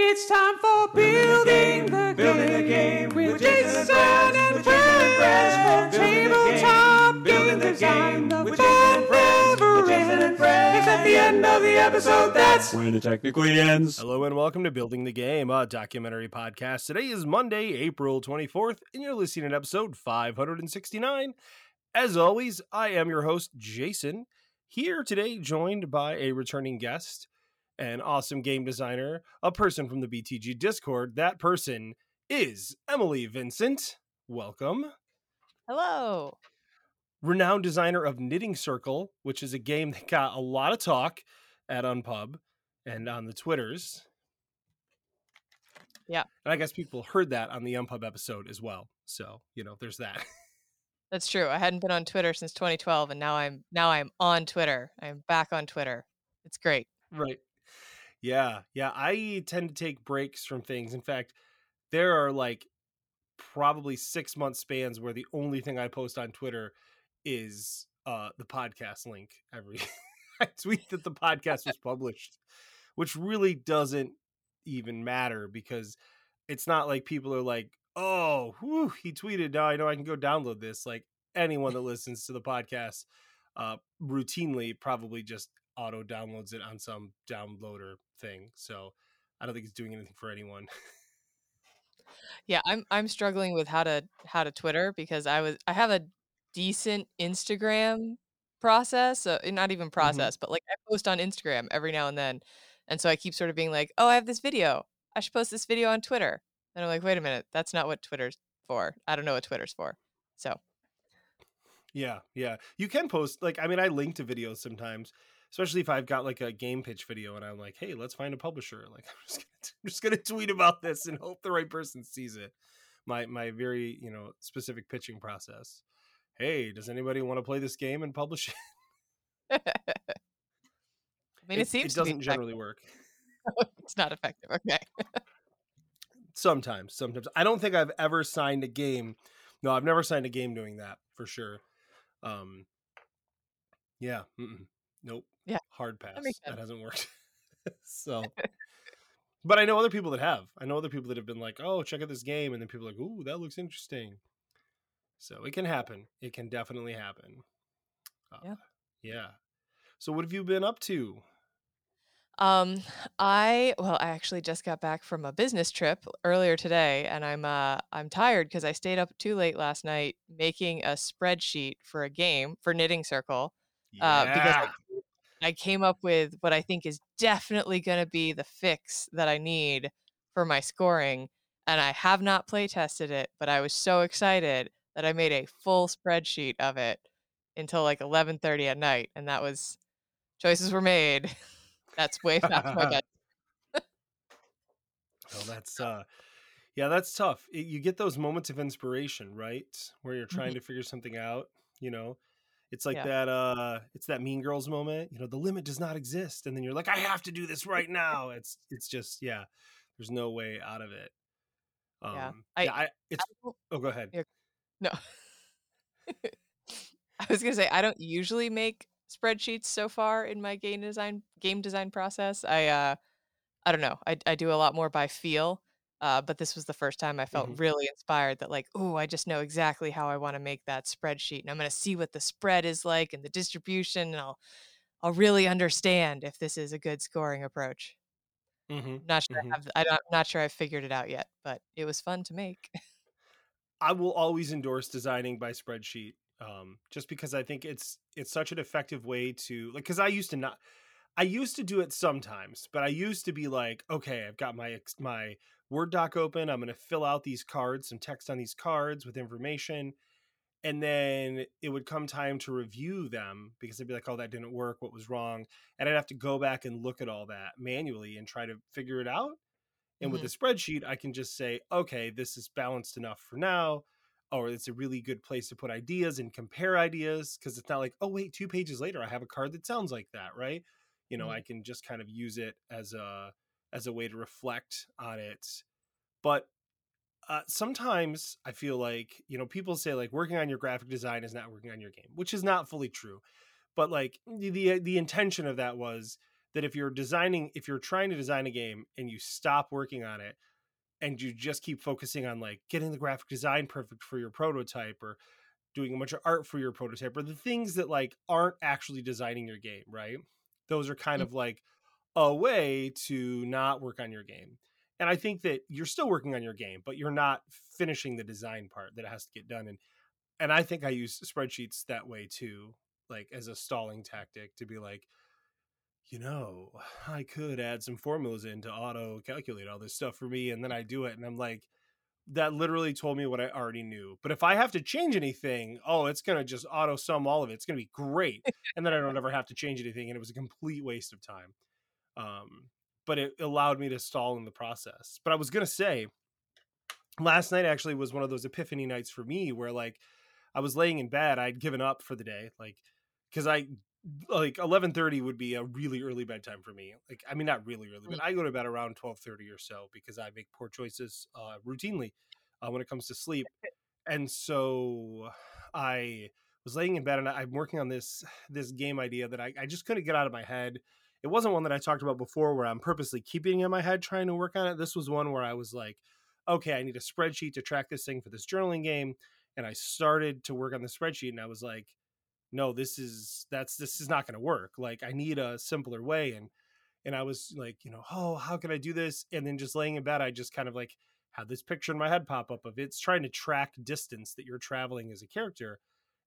It's time for building the, Building the game game with with Jason Jason and and Brez, with Jason and Brez, Brez from game, Tabletop building the game The with Jason and Brez, never with Jason and ends. Brez. It's at the end of the episode. That's when it technically ends. Hello and welcome to Building the Game, a documentary podcast. Today is Monday, April 24th, and you're listening to episode 569. As always, I am your host, Jason, here today joined by a returning guest, an awesome game designer, a person from the BTG Discord. That person is Emily Vincent. Welcome. Hello. Renowned designer of Knitting Circle, which is a game that got a lot of talk at Unpub and on the Twitters. Yeah. And I guess people heard that on the Unpub episode as well. So, you know, there's that. That's true. I hadn't been on Twitter since 2012 and now I'm now I'm on Twitter. I'm back on Twitter. It's great. right. Yeah. Yeah. I tend to take breaks from things. In fact, there are like probably six month spans where the only thing I post on Twitter is uh the podcast link every tweet that the podcast was published, which really doesn't even matter because it's not like people are like, oh, whew, he tweeted. Now I know I can go download this. Like anyone that listens to the podcast uh, routinely probably just auto downloads it on some downloader thing. So I don't think it's doing anything for anyone. Yeah, I'm I'm struggling with how to how to Twitter because I was I have a decent Instagram process, so eh, not even mm-hmm. process, but like I post on Instagram every now and then. And so I keep sort of being like, "Oh, I have this video. I should post this video on Twitter." And I'm like, "Wait a minute. That's not what Twitter's for. I don't know what Twitter's for." So, Yeah, yeah. You can post like I mean I link to videos sometimes, especially if I've got like a game pitch video and I'm like, "Hey, let's find a publisher." Like I'm just gonna, I'm just going to tweet about this and hope the right person sees it. My my very, you know, specific pitching process. Hey, does anybody want to play this game and publish it? I mean, it, seems it to be doesn't generally work. it's not effective. Okay. Sometimes, sometimes. I don't think I've ever signed a game. No, I've never signed a game doing that for sure. Um yeah, mm-mm. Nope. Yeah, hard pass. makes That hasn't worked. so but I know other people that have. I know other people that have been like, "Oh, check out this game," and then people are like, "Ooh, that looks interesting." So it can happen. It can definitely happen. Uh, Yeah. Yeah. So what have you been up to? Um, I well, I actually just got back from a business trip earlier today, and I'm uh I'm tired because I stayed up too late last night making a spreadsheet for a game for Knitting Circle. Uh, because I, I came up with what I think is definitely going to be the fix that I need for my scoring, and I have not play tested it, but I was so excited that I made a full spreadsheet of it until like 11:30 at night, and that was choices were made. That's way past my bed. Oh, that's uh yeah, that's tough. It, you get those moments of inspiration, right? Where you're trying to figure something out, you know. It's like. Yeah. that uh it's that mean girls moment, you know, the limit does not exist and then you're like I have to do this right now. It's it's just yeah, there's no way out of it. Um Yeah. yeah, I- I, it's don't- Oh, go ahead. No. I was gonna say I don't usually make spreadsheets so far in my game design game design process. I uh I don't know. I I do a lot more by feel. Uh, but this was the first time I felt Mhm. really inspired that like, oh, I just know exactly how I want to make that spreadsheet. And I'm gonna see what the spread is like and the distribution and I'll I'll really understand if this is a good scoring approach. Mhm. Not sure Mhm. I have I don't not sure I've figured it out yet, but it was fun to make. I will always endorse designing by spreadsheet, um, just because I think it's it's such an effective way to like. Because I used to not, I used to do it sometimes, but I used to be like, okay, I've got my ex- my Word doc open. I'm going to fill out these cards, some text on these cards with information, and then it would come time to review them because I'd be like, oh, that didn't work. What was wrong? And I'd have to go back and look at all that manually and try to figure it out. And with Mhm. the spreadsheet, I can just say, okay, this is balanced enough for now, or it's a really good place to put ideas and compare ideas because it's not like, oh, wait, two pages later, I have a card that sounds like that, right? You know, Mhm. I can just kind of use it as a as a way to reflect on it. But uh, sometimes I feel like you know people say like working on your graphic design is not working on your game, which is not fully true. But like the the, the intention of that was that if you're designing if you're trying to design a game and you stop working on it and you just keep focusing on like getting the graphic design perfect for your prototype or doing a bunch of art for your prototype or the things that like aren't actually designing your game right those are kind Mm. of like a way to not work on your game and i think that you're still working on your game but you're not finishing the design part that has to get done and and i think i use spreadsheets that way too like as a stalling tactic to be like you know, I could add some formulas in to auto calculate all this stuff for me, and then I do it, and I'm like, that literally told me what I already knew. But if I have to change anything, oh, it's gonna just auto sum all of it. It's gonna be great, and then I don't ever have to change anything, and it was a complete waste of time. Um, but it allowed me to stall in the process. But I was gonna say, last night actually was one of those epiphany nights for me, where like I was laying in bed, I'd given up for the day, like because I like 11:30 would be a really early bedtime for me. Like I mean not really early, but Mm. I go to bed around 12:30 or so because I make poor choices uh routinely uh, when it comes to sleep. And so I was laying in bed and I'm working on this this game idea that I, I just couldn't get out of my head. It wasn't one that I talked about before where I'm purposely keeping in my head trying to work on it. This was one where I was like, okay, I need a spreadsheet to track this thing for this journaling game. And I started to work on the spreadsheet and I was like, no this is that's this is not to work like i need a simpler way and and i was like you know oh how can i do this and then just laying in bed i just kind of like had this picture in my head pop up of it's trying to track distance that you're traveling as a character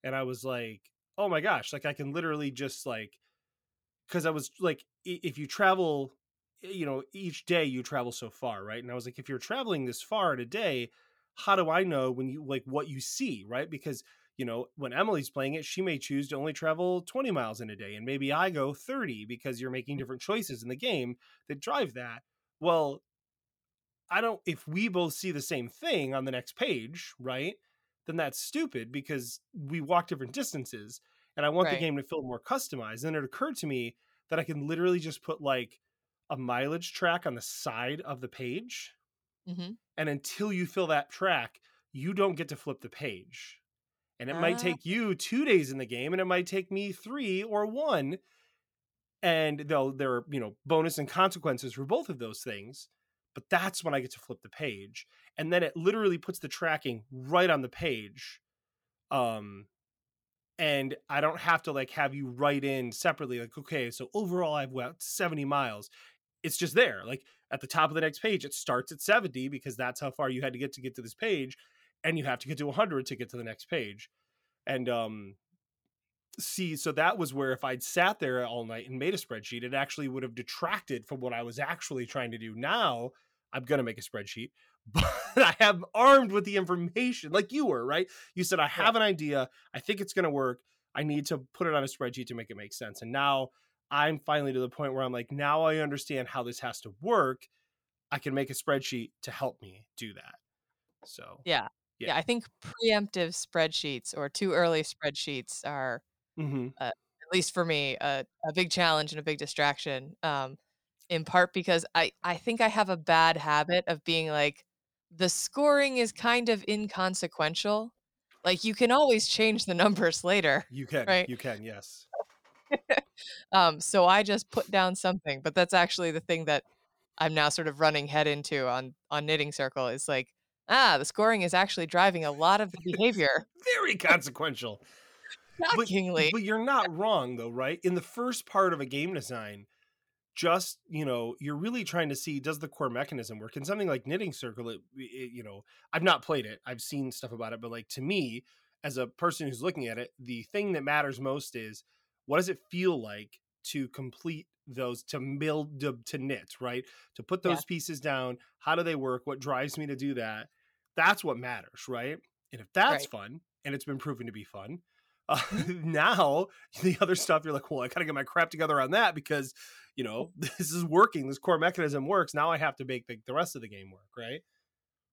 and i was like oh my gosh like i can literally just like because i was like if you travel eh, you know each day you travel so far right and i was like if you're traveling this far in a day how do i know when you like what you see right because you know, when Emily's playing it, she may choose to only travel 20 miles in a day, and maybe I go 30 because you're making mm. different choices in the game that drive that. Well, I don't, if we both see the same thing on the next page, right? Then that's stupid because we walk different distances, and I want the game to feel more customized. And it occurred to me that I can literally just put like a mileage track on the side of the page, hmm and until you fill that track, you don't get to flip the page and it might Ah, take you two days in the game and it might take me three or one and though there are you know bonus and consequences for both of those things but that's when i get to flip the page and then it literally puts the tracking right on the page um and i don't have to like have you write in separately like okay so overall i've went 70 miles. It's just there like at the top of the next page it starts at 70 because that's how far you had to get to get to this page and you have to get to 100 to get to the next page and um see so that was where if i'd sat there all night and made a spreadsheet it actually would have detracted from what i was actually trying to do. Now i'm going to make a spreadsheet but i have armed with the information like you were right you said i have an idea i think it's going to work i need to put it on a spreadsheet to make it make sense and now i'm finally to the point where i'm like now i understand how this has to work i can make a spreadsheet to help me do that so yeah. yeah. Yeah. I think preemptive spreadsheets or too early spreadsheets are, hmm at least for me, a, a big challenge and a big distraction. Um, in part because I, I think I have a bad habit of being like, the scoring is kind of inconsequential. Like you can always change the numbers later. you can Right. you can yes Um, so I just put down something, but that's actually the thing that I'm now sort of running head into on on Knitting Circle is like, ah, the scoring is actually driving a lot of the behavior. very consequential but, Shockingly. but you're not wrong though right in the first part of a game design just you know you're really trying to see does the core mechanism work? In something like knitting circle it, it you know i've not played it i've seen stuff about it but like to me as a person who's looking at it the thing that matters most is what does it feel like to complete those to build to, to knit right? To put Yeah. those pieces down how do they work? What drives me to do that? That's what matters right? And if that's Right. fun and it's been proven to be fun uh, now the other stuff you're like well i gotta get my crap together on that because you know this is working this core mechanism works now i have to make the, the rest of the game work right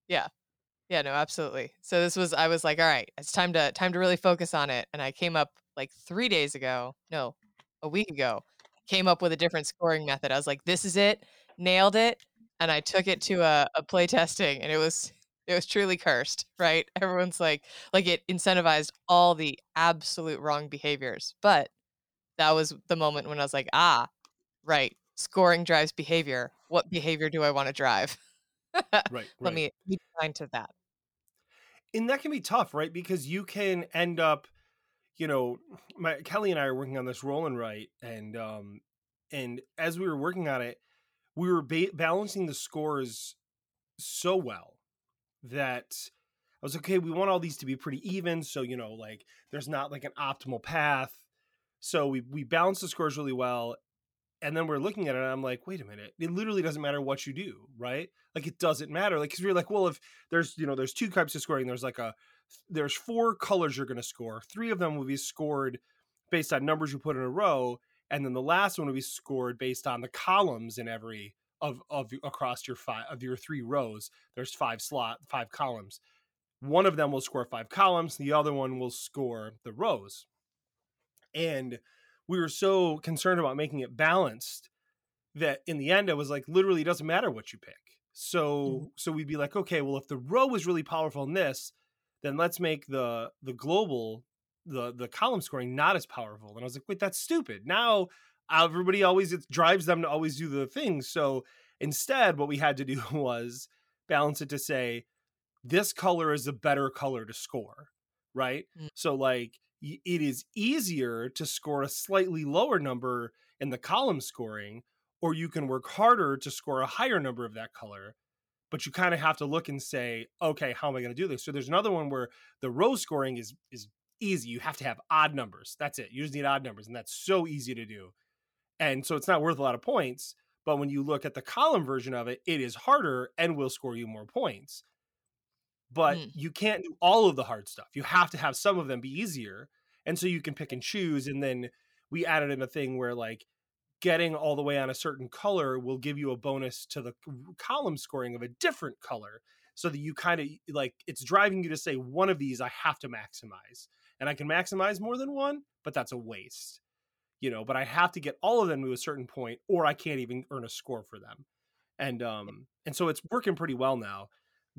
Yeah, yeah, no, absolutely. So this was I was like, all right, it's time to time to really focus on it. And I came up like three days ago, no, a week ago, came up with a different scoring method. I was like, this is it, nailed it, and I took it to a, a play testing, and it was it was truly cursed, right? Everyone's like, like it incentivized all the absolute wrong behaviors. But that was the moment when I was like, ah, right, scoring drives behavior. What behavior do I want to drive? right, right. Let me be kind to that. And that can be tough, right? Because you can end up, you know, my Kelly and I are working on this roll and write, and um, and as we were working on it, we were ba- balancing the scores so well that I was okay. We want all these to be pretty even, so you know, like there's not like an optimal path. So we we balance the scores really well, and then we're looking at it and i'm like wait a minute it literally doesn't matter what you do right like it doesn't matter like because we're like well if there's you know there's two types of scoring there's like a there's four colors you're to score three of them will be scored based on numbers you put in a row and then the last one will be scored based on the columns in every of of across your five of your three rows there's five slot five columns. One of them will score five columns the other one will score the rows. And we were so concerned about making it balanced that in the end it was like literally it doesn't matter what you pick. So mm-hmm. so we'd be like okay well if the row is really powerful in this then let's make the the global the the column scoring not as powerful. And i was like wait that's stupid. Now everybody always it drives them to always do the things so instead what we had to do was balance it to say this color is a better color to score right mm-hmm. so like it is easier to score a slightly lower number in the column scoring, or you can work harder to score a higher number of that color. But you kind of have to look and say, okay, how am I going to do this? So there's another one where the row scoring is is easy. You have to have odd numbers. That's it. You just need odd numbers, and that's so easy to do. And so it's not worth a lot of points. But when you look at the column version of it, it is harder and will score you more points but mm. you can't do all of the hard stuff. You have to have some of them be easier. And so you can pick and choose. And then we added in a thing where like getting all the way on a certain color will give you a bonus to the column scoring of a different color. So that you kind of like it's driving you to say one of these I have to maximize. And I can maximize more than one, but that's a waste. You know, but I have to get all of them to a certain point, or I can't even earn a score for them. And um and so it's working pretty well now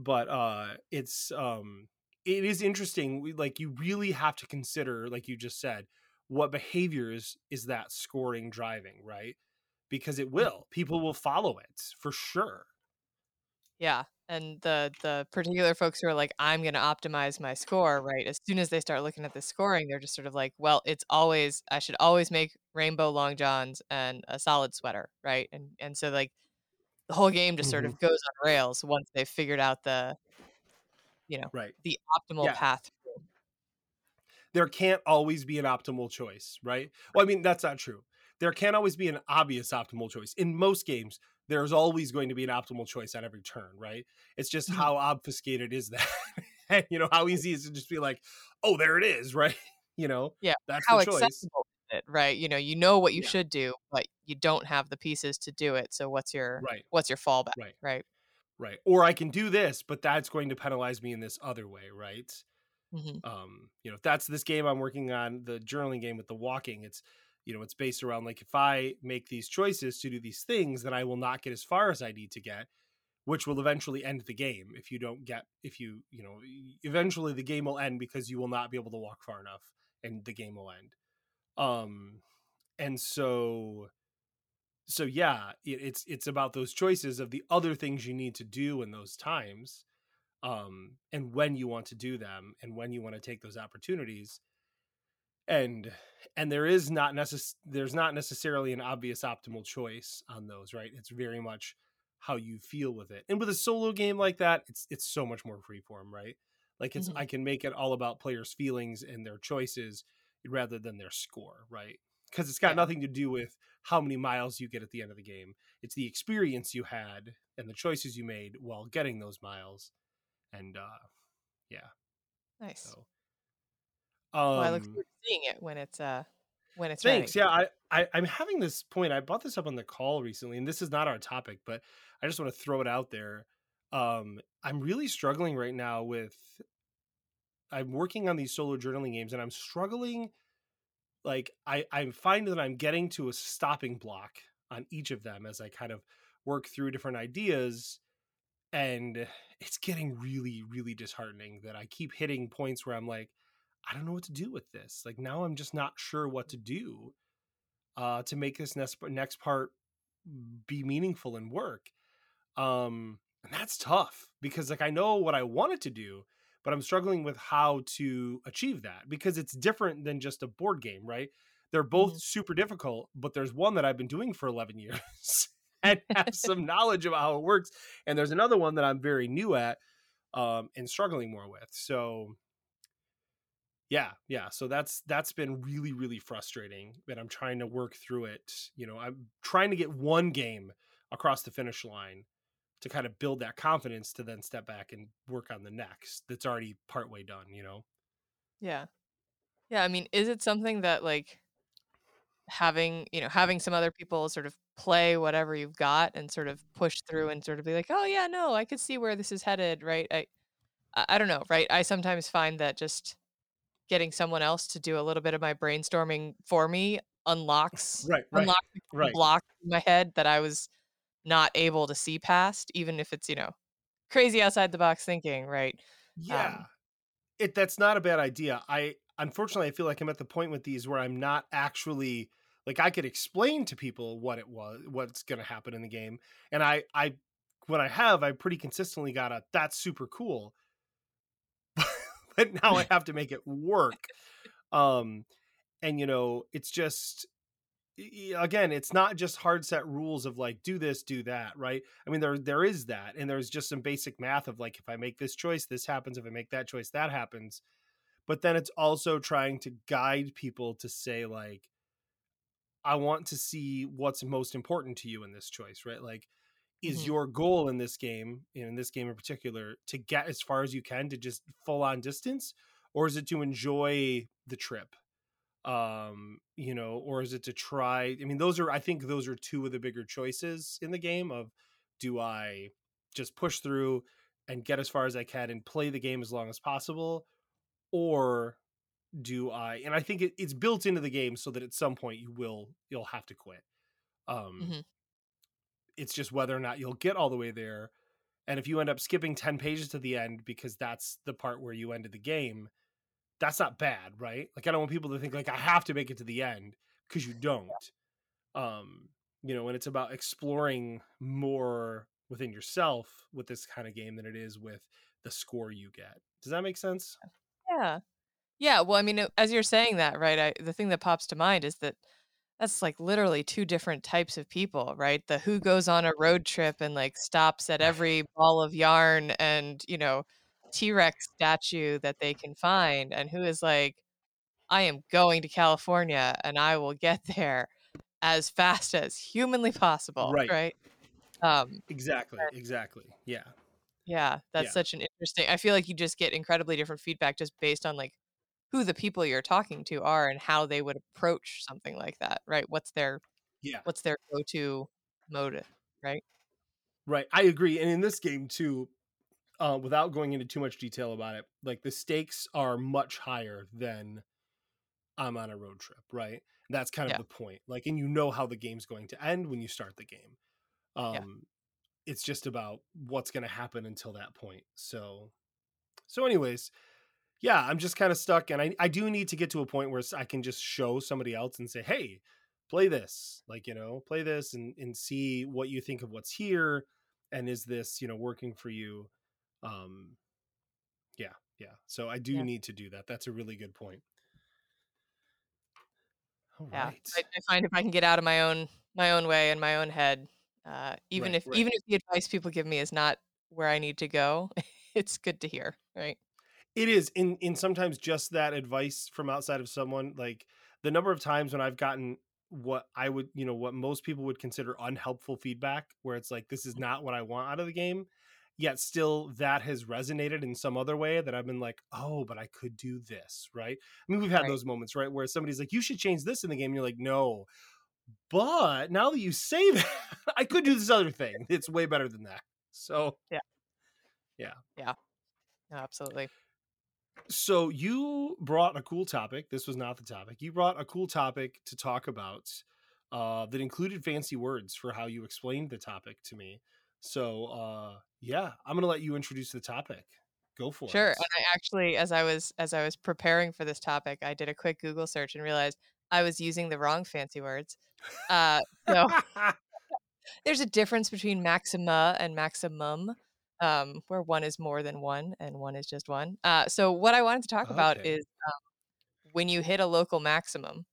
but uh it's um it is interesting like you really have to consider like you just said what behaviors is that scoring driving right because it mm. will people will follow it for sure yeah and the the particular folks who are like i'm going to optimize my score right as soon as they start looking at the scoring they're just sort of like well it's always i should always make rainbow long johns and a solid sweater right and and so like the whole game just sort mm-hmm. of goes on rails once they've figured out the you know right. the optimal yeah. path there can't always be an optimal choice right? Well i mean that's not true. There can't always be an obvious optimal choice. In most games there's always going to be an optimal choice at every turn right it's just mm-hmm. how obfuscated is that you know how easy is it to just be like oh there it is right you know yeah that's how the choice accessible it, right? You know, you know what you yeah. should do, but you don't have the pieces to do it. So what's your right? What's your fallback? Right. Right. Right. Or I can do this, but that's going to penalize me in this other way, right? Mm-hmm. Um, you know, if that's this game I'm working on, the journaling game with the walking, it's you know, it's based around like if I make these choices to do these things, then I will not get as far as I need to get, which will eventually end the game if you don't get if you, you know, eventually the game will end because you will not be able to walk far enough and the game will end. Um and so so yeah it, it's it's about those choices of the other things you need to do in those times um and when you want to do them and when you want to take those opportunities and and there is not necess- there's not necessarily an obvious optimal choice on those right it's very much how you feel with it and with a solo game like that it's it's so much more freeform right like it's mm-hmm. i can make it all about players feelings and their choices rather than their score, right? Because it's got yeah. nothing to do with how many miles you get at the end of the game. It's the experience you had and the choices you made while getting those miles. And uh yeah. Nice. So, um, well, I look forward to seeing it when it's uh when it's thanks. Ready. Yeah, I, I I'm having this point. I brought this up on the call recently, and this is not our topic, but I just want to throw it out there. Um, I'm really struggling right now with I'm working on these solo journaling games and I'm struggling like I I find that I'm getting to a stopping block on each of them as I kind of work through different ideas and it's getting really really disheartening that I keep hitting points where I'm like I don't know what to do with this. Like now I'm just not sure what to do uh to make this next next part be meaningful and work. Um, and that's tough because like I know what I wanted to do, but I'm struggling with how to achieve that because it's different than just a board game, right? They're both Mhm. super difficult, but there's one that I've been doing for 11 years and have some knowledge about how it works, and there's another one that I'm very new at um, and struggling more with. So yeah, yeah. So that's that's been really really frustrating, but I'm trying to work through it. You know, I'm trying to get one game across the finish line to kind of build that confidence to then step back and work on the next that's already partway done, you know. Yeah. Yeah, I mean, is it something that like having, you know, having some other people sort of play whatever you've got and sort of push through mm-hmm. and sort of be like, "Oh yeah, no, I could see where this is headed," right? I I I don't know, right? I sometimes find that just getting someone else to do a little bit of my brainstorming for me unlocks Right, right, unlocks right. blocks in my head that I was not able to see past, even if it's, you know, crazy outside the box thinking, right? Yeah. Um, It that's not a bad idea. I unfortunately I feel like I'm at the point with these where I'm not actually like I could explain to people what it was what's going to happen in the game and I I when I have I pretty consistently got a that's super cool. But now I have to make it work. Um and you know, it's just again, it's not just hard set rules of like do this, do that, right? I mean there there is that and there's just some basic math of like if I make this choice, this happens, if I make that choice, that happens. But then it's also trying to guide people to say like I want to see what's most important to you in this choice, right? Like is mhm, your goal in this game, in this game in particular, to get as far as you can to just full on distance or is it to enjoy the trip? um you know or is it to try i mean those are i think those are two of the bigger choices in the game of do i just push through and get as far as i can and play the game as long as possible or do i and i think it, it's built into the game so that at some point you will you'll have to quit um mhm. It's just whether or not you'll get all the way there and if you end up skipping 10 pages to the end because that's the part where you ended the game that's not bad, right? Like I don't want people to think like I have to make it to the end because you don't. Um, you know, and it's about exploring more within yourself with this kind of game than it is with the score you get. Does that make sense? Yeah. Yeah, well, I mean, as you're saying that, right, I the thing that pops to mind is that that's, like, literally 2 different types of people, right? The who goes on a road trip and, like, stops at every ball of yarn and, you know, T-Rex statue that they can find, and who is like, "I am going to California, and I will get there as fast as humanly possible," Right. right? Um, Exactly. Exactly. Yeah. yeah, that's Yeah. such an interesting I feel like you just get incredibly different feedback just based on, like, who the people you're talking to are and how they would approach something like that, right? What's their Yeah. what's their go-to motive, right? Right. I agree. And in this game too, uh, without going into too much detail about it, like the stakes are much higher than I'm on a road trip, right? That's kind of Yeah. the point. Like, and you know how the game's going to end when you start the game. Yeah. Um, it's just about what's going to happen until that point. So, so, anyways, yeah, I'm just kind of stuck, and I I do need to get to a point where I can just show somebody else and say, hey, play this, like you know, play this, and and see what you think of what's here, and is this you know working for you? Um, yeah, yeah. So I do Yeah. need to do that. That's a really good point. All Yeah. right. I, I find if I can get out of my own my own way and my own head, uh, even Right, if right. even if the advice people give me is not where I need to go, it's good to hear, right? It is in in sometimes just that advice from outside of someone like the number of times when I've gotten what I would, you know, what most people would consider unhelpful feedback where it's like this is mm-hmm. not what I want out of the game, yet still that has resonated in some other way that I've been like, "Oh, but I could do this," right? I mean, we've had Right. those moments, right, where somebody's like, "You should change this in the game." And you're like, "No." But now that you say that, I could do this other thing. It's way better than that. So, yeah. Yeah. Yeah. absolutely. So you brought a cool topic. This was not the topic. You brought a cool topic to talk about uh, that included fancy words for how you explained the topic to me. So uh, yeah, I'm gonna let you introduce the topic. Go for Sure. it. And I actually, as I was as I was preparing for this topic, I did a quick Google search and realized I was using the wrong fancy words. Uh, so there's a difference between maxima and maximum, um, where one is more than one and one is just one. Uh, so what I wanted to talk about is um, when you hit a local maximum,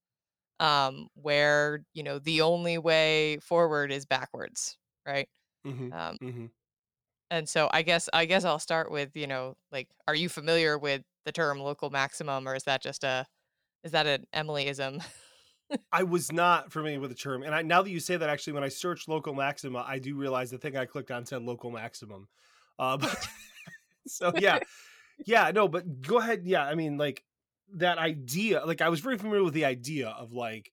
um, where you know the only way forward is backwards, right? hmm Um, hmm and so I guess I guess I'll start with you know like, are you familiar with the term local maximum, or is that just a is that an Emilyism? I was not familiar with the term, and I now that you say that, actually, when I searched local maxima, I do realize the thing I clicked on said local maximum. Uh, but- so yeah, yeah, no, but go ahead. Yeah, I mean, like that idea. Like I was very familiar with the idea of like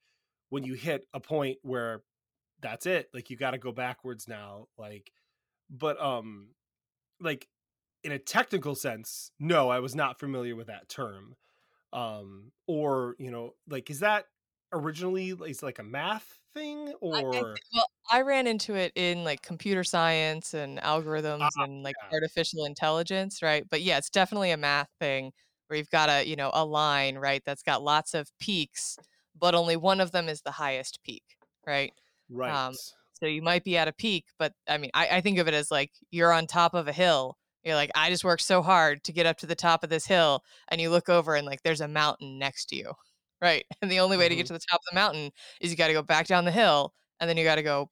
when you hit a point where that's it. Like you got to go backwards now. Like, but um, like in a technical sense, no, I was not familiar with that term. Um, or you know, like is that originally is like a math thing I, I or well, I ran into it in like computer science and algorithms Ah, and like yeah. artificial intelligence, right? But yeah, it's definitely a math thing where you've got a, you know, a line, right, that's got lots of peaks, but only one of them is the highest peak, right? right? Um, so you might be at a peak, but I mean, I, I think of it as like you're on top of a hill. You're like, I just worked so hard to get up to the top of this hill, and you look over and like there's a mountain next to you, right? And the only way to get Mhm. to the top of the mountain is you got to go back down the hill, and then you got to go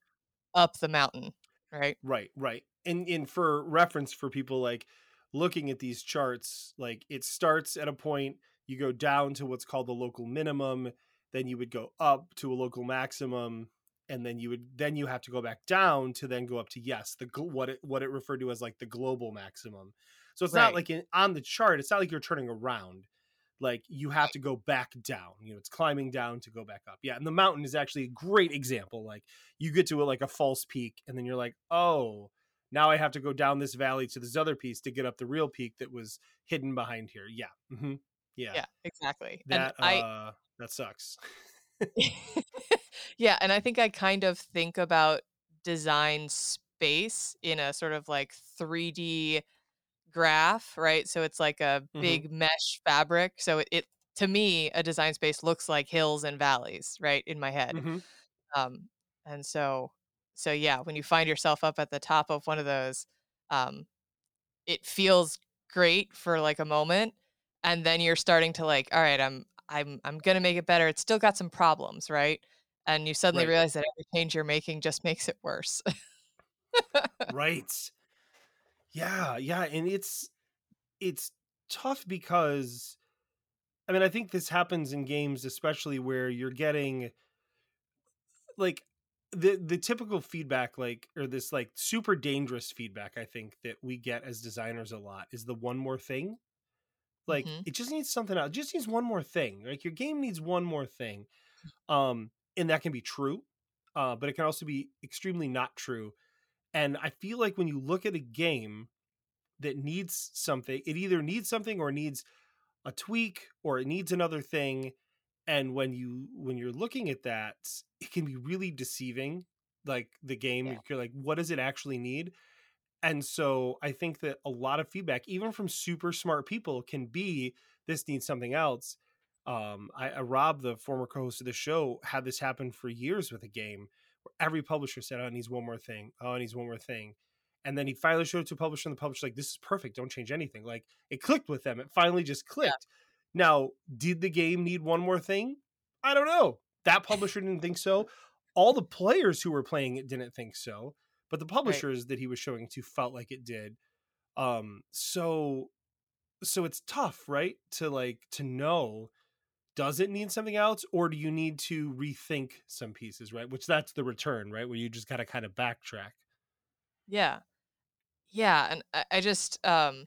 up the mountain, right? Right, right. And and for reference for people like looking at these charts, like it starts at a point, you go down to what's called the local minimum, then you would go up to a local maximum, and then you would then you have to go back down to then go up to yes, the what it what it referred to as like the global maximum. So it's not like in, on the chart, it's not like you're turning around. Like you have to go back down. You know, it's climbing down to go back up. Yeah, and the mountain is actually a great example. Like you get to a, like a false peak and then you're like oh now i have to go down this valley to this other piece to get up the real peak that was hidden behind here yeah hmm yeah, Yeah, exactly. that and I, uh that sucks yeah, and I think I kind of think about design space in a sort of like 3D graph, right? So it's like a Mhm. big mesh fabric. So it, it to me, a design space looks like hills and valleys, right, in my head. hmm Um, and so, so yeah, when you find yourself up at the top of one of those, um, it feels great for like a moment, and then you're starting to like, all right, I'm, I'm, I'm gonna make it better. It's still got some problems, right? And you suddenly Right. realize that every change you're making just makes it worse. right yeah yeah and it's it's tough because i mean i think this happens in games especially where you're getting like the the typical feedback like or this like super dangerous feedback i think that we get as designers a lot is the one more thing like Mhm. it just needs something else it just needs one more thing like your game needs one more thing um and that can be true uh but it can also be extremely not true and i feel like when you look at a game that needs something it either needs something or needs a tweak or it needs another thing and when you when you're looking at that it can be really deceiving like the game Yeah. you're like what does it actually need and so i think that a lot of feedback even from super smart people can be this needs something else um i, I rob the former co-host of the show had this happen for years with a game every publisher said oh it needs one more thing. Oh it needs one more thing. And then he finally showed it to a publisher and the publisher like this is perfect. Don't change anything. Like it clicked with them. It finally just clicked. Now did the game need one more thing? I don't know. That publisher didn't think so. All the players who were playing it didn't think so but the publishers that he was showing to felt like it did. Um so so it's tough right to like to know does it need something else or do you need to rethink some pieces right which that's the return right where you just gotta kind of backtrack Yeah. Yeah, and I, I just um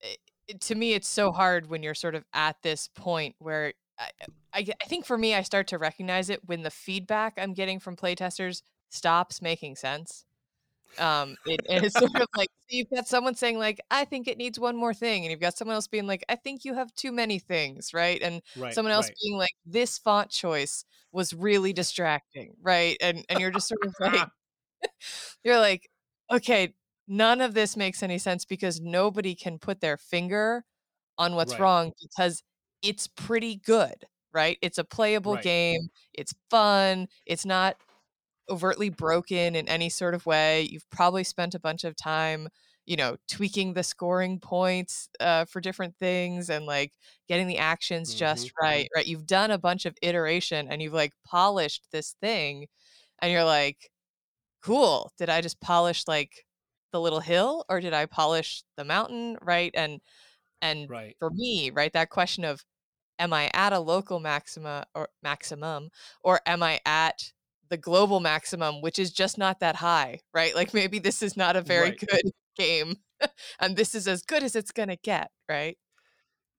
it, it- to me it's so hard when you're sort of at this point where I, I I think for me I start to recognize it when the feedback I'm getting from playtesters stops making sense. Um it, and it's sort of like you've got someone saying like I think it needs one more thing and you've got someone else being like I think you have too many things, right? And right someone else right. being like this font choice was really distracting, right? And and you're just sort of like you're like, okay, none of this makes any sense because nobody can put their finger on what's Right. wrong because it's pretty good, right? It's a playable Right. game, it's fun, it's not overtly broken in any sort of way. You've probably spent a bunch of time, you know, tweaking the scoring points uh, for different things and like getting the actions Mm-hmm. just right. Right. You've done a bunch of iteration and you've like polished this thing, and you're like, cool. Did I just polish like the little hill or did I polish the mountain? Right. And and Right. for me, right, that question of am I at a local maxima or maximum or am I at the global maximum, which is just not that high, right? Like maybe this is not a very Right. good game and this is as good as it's going to get, right?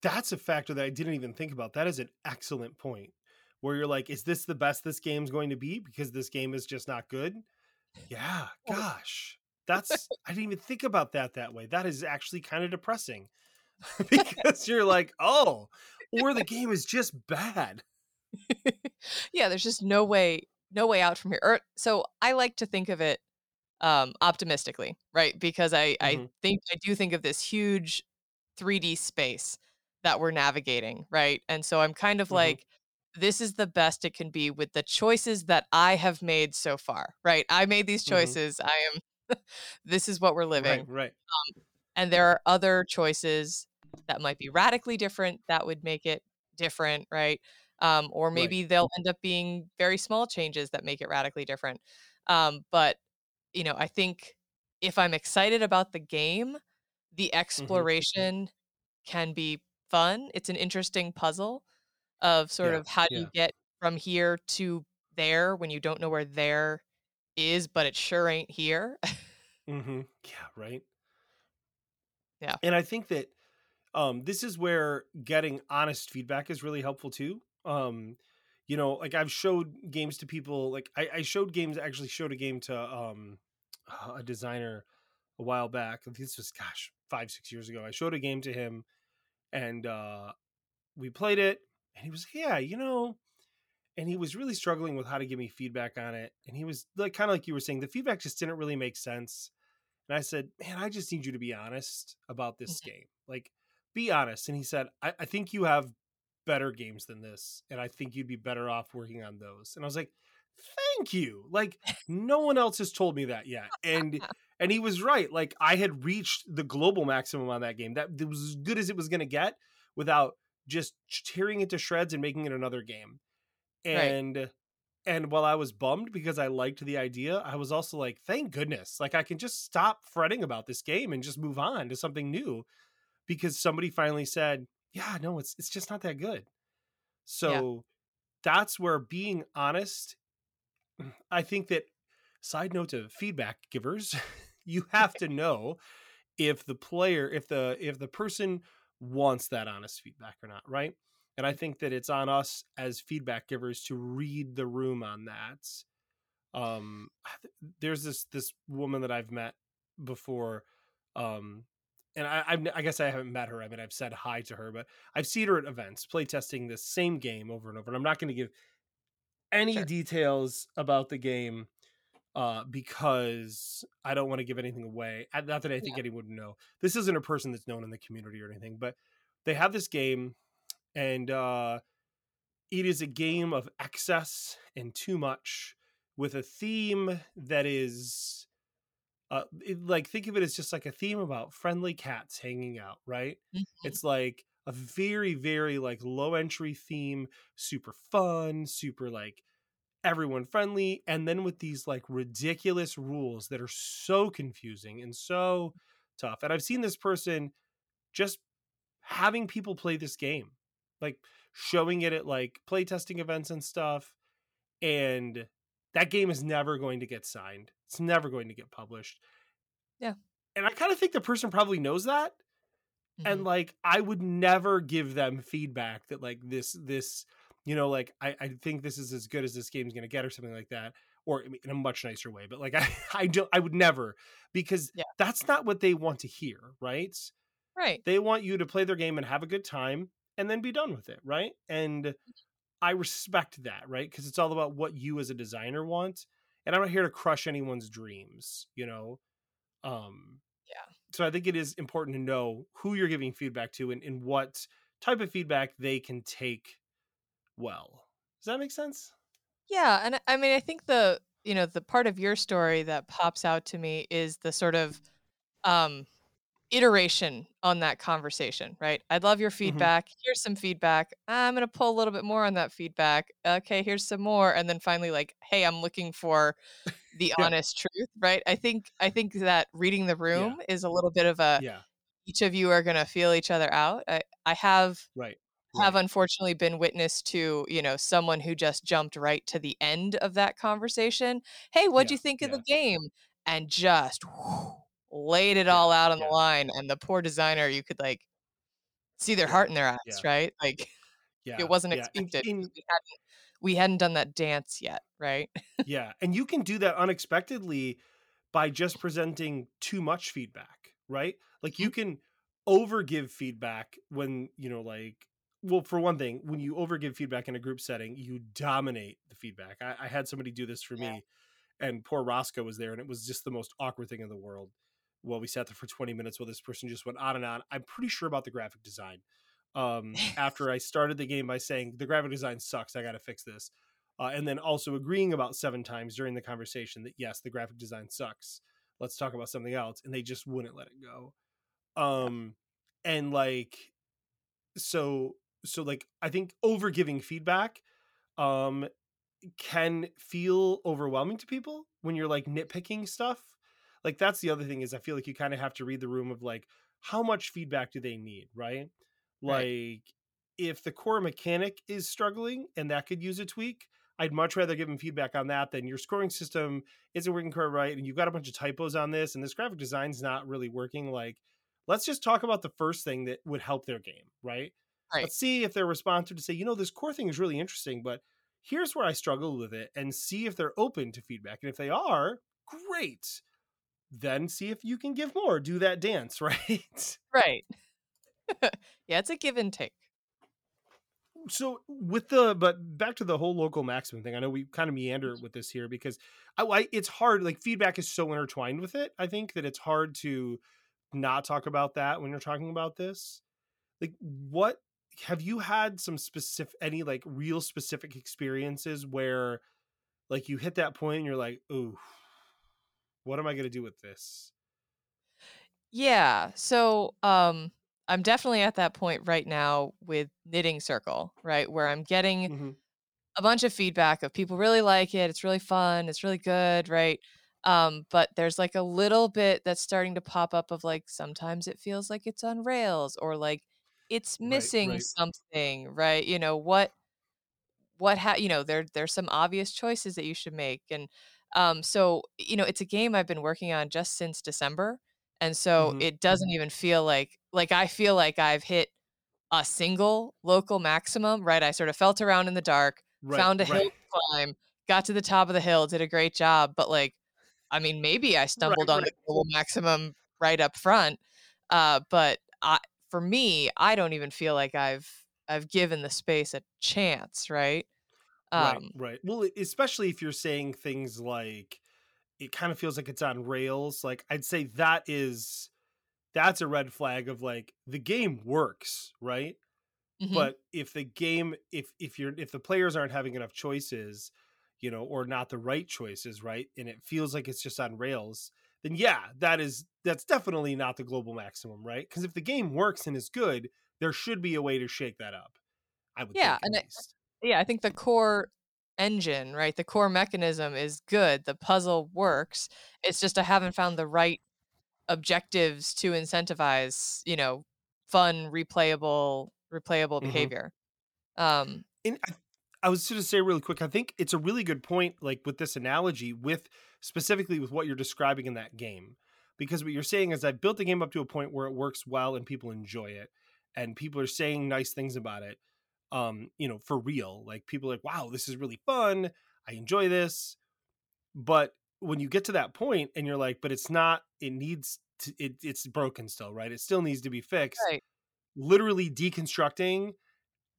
That's a factor that I didn't even think about. That is an excellent point. Where you're like, is this the best this game's going to be because this game is just not good? Yeah, Oh. gosh. That's I didn't even think about that that way. That is actually kind of depressing. because you're like, "Oh, or the game is just bad." yeah, there's just no way no way out from here. Or so I like to think of it um optimistically, right? Because I I Mhm. think I do think of this huge 3D space that we're navigating, right? And so I'm kind of Mhm. like this is the best it can be with the choices that I have made so far, right? I made these Mhm. choices. I am this is what we're living. Right, right. And there are other choices that might be radically different that would make it different, right? Um, or Right. maybe they'll end up being very small changes that make it radically different. Um, but you know, I think if I'm excited about the game, the exploration can be fun. It's an interesting puzzle of sort Yeah, of how do yeah. you get from here to there when you don't know where there is, but it sure ain't here. mm-hmm. Yeah, right. Yeah. And I think that um this is where getting honest feedback is really helpful too. Um you know, like I've showed games to people like I, I showed games actually showed a game to um a designer a while back. This was gosh, five, six years ago. I showed a game to him and uh we played it and he was yeah, you know, and he was really struggling with how to give me feedback on it. And he was like kind of like you were saying, the feedback just didn't really make sense. And I said, Man, I just need you to be honest about this game. Like, be honest. And he said, I, I think you have better games than this. And I think you'd be better off working on those. And I was like, Thank you. Like, no one else has told me that yet. And and he was right. Like, I had reached the global maximum on that game. That it was as good as it was gonna get without just tearing it to shreds and making it another game. Right. And and while I was bummed because I liked the idea, I was also like, thank goodness. Like I can just stop fretting about this game and just move on to something new because somebody finally said, Yeah, no, it's it's just not that good. So that's where being honest, I think that side note to feedback givers, you have to know if the player, if the if the person wants that honest feedback or not, right? And I think that it's on us as feedback givers to read the room on that. Um, there's this this woman that I've met before, um, and I I've, I guess I haven't met her. I mean, I've said hi to her, but I've seen her at events playtesting this same game over and over. And I'm not going to give any Sure. details about the game uh, because I don't want to give anything away. Not that I think anyone would know. This isn't a person that's known in the community or anything, but they have this game, and uh, it is a game of excess and too much with a theme that is. Uh, it, like think of it as just like a theme about friendly cats hanging out, right? Mhm. It's like a very, very like low entry theme, super fun, super like everyone friendly and then with these like ridiculous rules that are so confusing and so tough and i've seen this person just having people play this game like showing it at like playtesting events and stuff and that game is never going to get signed it's never going to get published Yeah. and i kind of think the person probably knows that and Mhm. like i would never give them feedback that like this this you know like i, I think this is as good as this game's gonna get or something like that or in a much nicer way but like i i don't i would never because Yeah. that's not what they want to hear right right. they want you to play their game and have a good time and then be done with it right and i respect that right because it's all about what you as a designer want and i'm not here to crush anyone's dreams you know? Um Yeah. so i think it is important to know who you're giving feedback to and, and what type of feedback they can take well. Does that make sense? Yeah, and I- I mean, I think the you know, the part of your story that pops out to me is the sort of um iteration on that conversation, right? I'd love your Mhm. feedback. Here's some feedback. I'm going to pull a little bit more on that feedback. Okay, here's some more and then finally like, hey, I'm looking for the Yeah. honest truth, right? I think I think that reading the Yeah. room is a little bit of a Yeah. each of you are going to feel each other out. I I have Right. have Right. unfortunately been witness to, you know, someone who just jumped right to the end of that conversation. "Hey, what'd Yeah. you think of the game?" And just laid it Yeah. all out on the line, and the poor designer, you could, like, see their heart in their eyes, Yeah. right? Like, Yeah. it wasn't Yeah. Expected we hadn't we hadn't done that dance yet, right? Yeah, and you can do that unexpectedly by just presenting too much feedback, right? Like you Mhm. can overgive feedback when, you know, like well, for one thing, when you overgive feedback in a group setting, you dominate the feedback. I, I had somebody do this for Yeah. me, and poor Roscoe was there, and it was just the most awkward thing in the world. Well, we sat there for 20 minutes while this person just went on and on. I'm pretty sure about the graphic design. Um, after I started the game by saying the graphic design sucks, I got to fix this uh, and then also agreeing about seven times during the conversation that yes, the graphic design sucks. Let's talk about something else, and they just wouldn't let it go. Um, and like, so so like I think over giving feedback, um, can feel overwhelming to people when you're like nitpicking stuff. Like that's the other thing is I feel like you kind of have to read the room of like how much feedback do they need, right? Right. Like if the core mechanic is struggling and that could use a tweak, I'd much rather give them feedback on that than your scoring system isn't working quite right and you've got a bunch of typos on this and this graphic design's not really working. Like, let's just talk about the first thing that would help their game, right? Right. Let's see if they're responsive to say, you know, this core thing is really interesting, but here's where I struggle with it and see if they're open to feedback. And if they are, great. Then see if you can give more. Do that dance, right? Right. Yeah, it's a give and take. so with the but back to the whole local maximum thing i know we kind of meander with this here because I, I it's hard like feedback is so intertwined with it i think that it's hard to not talk about that when you're talking about this like what have you had some specific any like real specific experiences where like you hit that point and you're like ooh what am i going to do with this Yeah. So, um, I'm definitely at that point right now with Knitting Circle, right? Where I'm getting mm-hmm. a bunch of feedback of people really like it. It's really fun. It's really good, right? Um, but there's like a little bit that's starting to pop up of like sometimes it feels like it's on rails or like it's right missing right something, right? You know, what what ha you know, there there's some obvious choices that you should make. And um, so, you know, it's a game I've been working on just since December. And so mm-hmm. it doesn't even feel like like I feel like I've hit a single local maximum, right? I sort of felt around in the dark, right found a hill to climb, got to the top of the hill, did a great job, but like I mean, maybe I right stumbled on right the global maximum right up front. Uh, but I, for me, I don't even feel like I've I've given the space a chance, right? Right Um, right. well e- especially if you're saying things like it kind of feels like it's on rails like i'd say that is that's a red flag of like the game works right? Mhm, but if the game if if you're if the players aren't having enough choices you know or not the right choices right and it feels like it's just on rails then yeah that is that's definitely not the global maximum right? Because if the game works and is good there should be a way to shake that up i would yeah, think and at I, least yeah, I think the core engine, right? The core mechanism is good. The puzzle works. It's just I haven't found the right objectives to incentivize, you know, fun, replayable, replayable hmm behavior. Um, and I, I was going to say really quick i think it's a really good point like with this analogy with specifically with what you're describing in that game because what you're saying is i've built the game up to a point where it works well and people enjoy it and people are saying nice things about it um you know for real like people are like wow this is really fun i enjoy this but when you get to that point and you're like but it's not it needs to it, it's broken still right? It still needs to be fixed. Right. literally deconstructing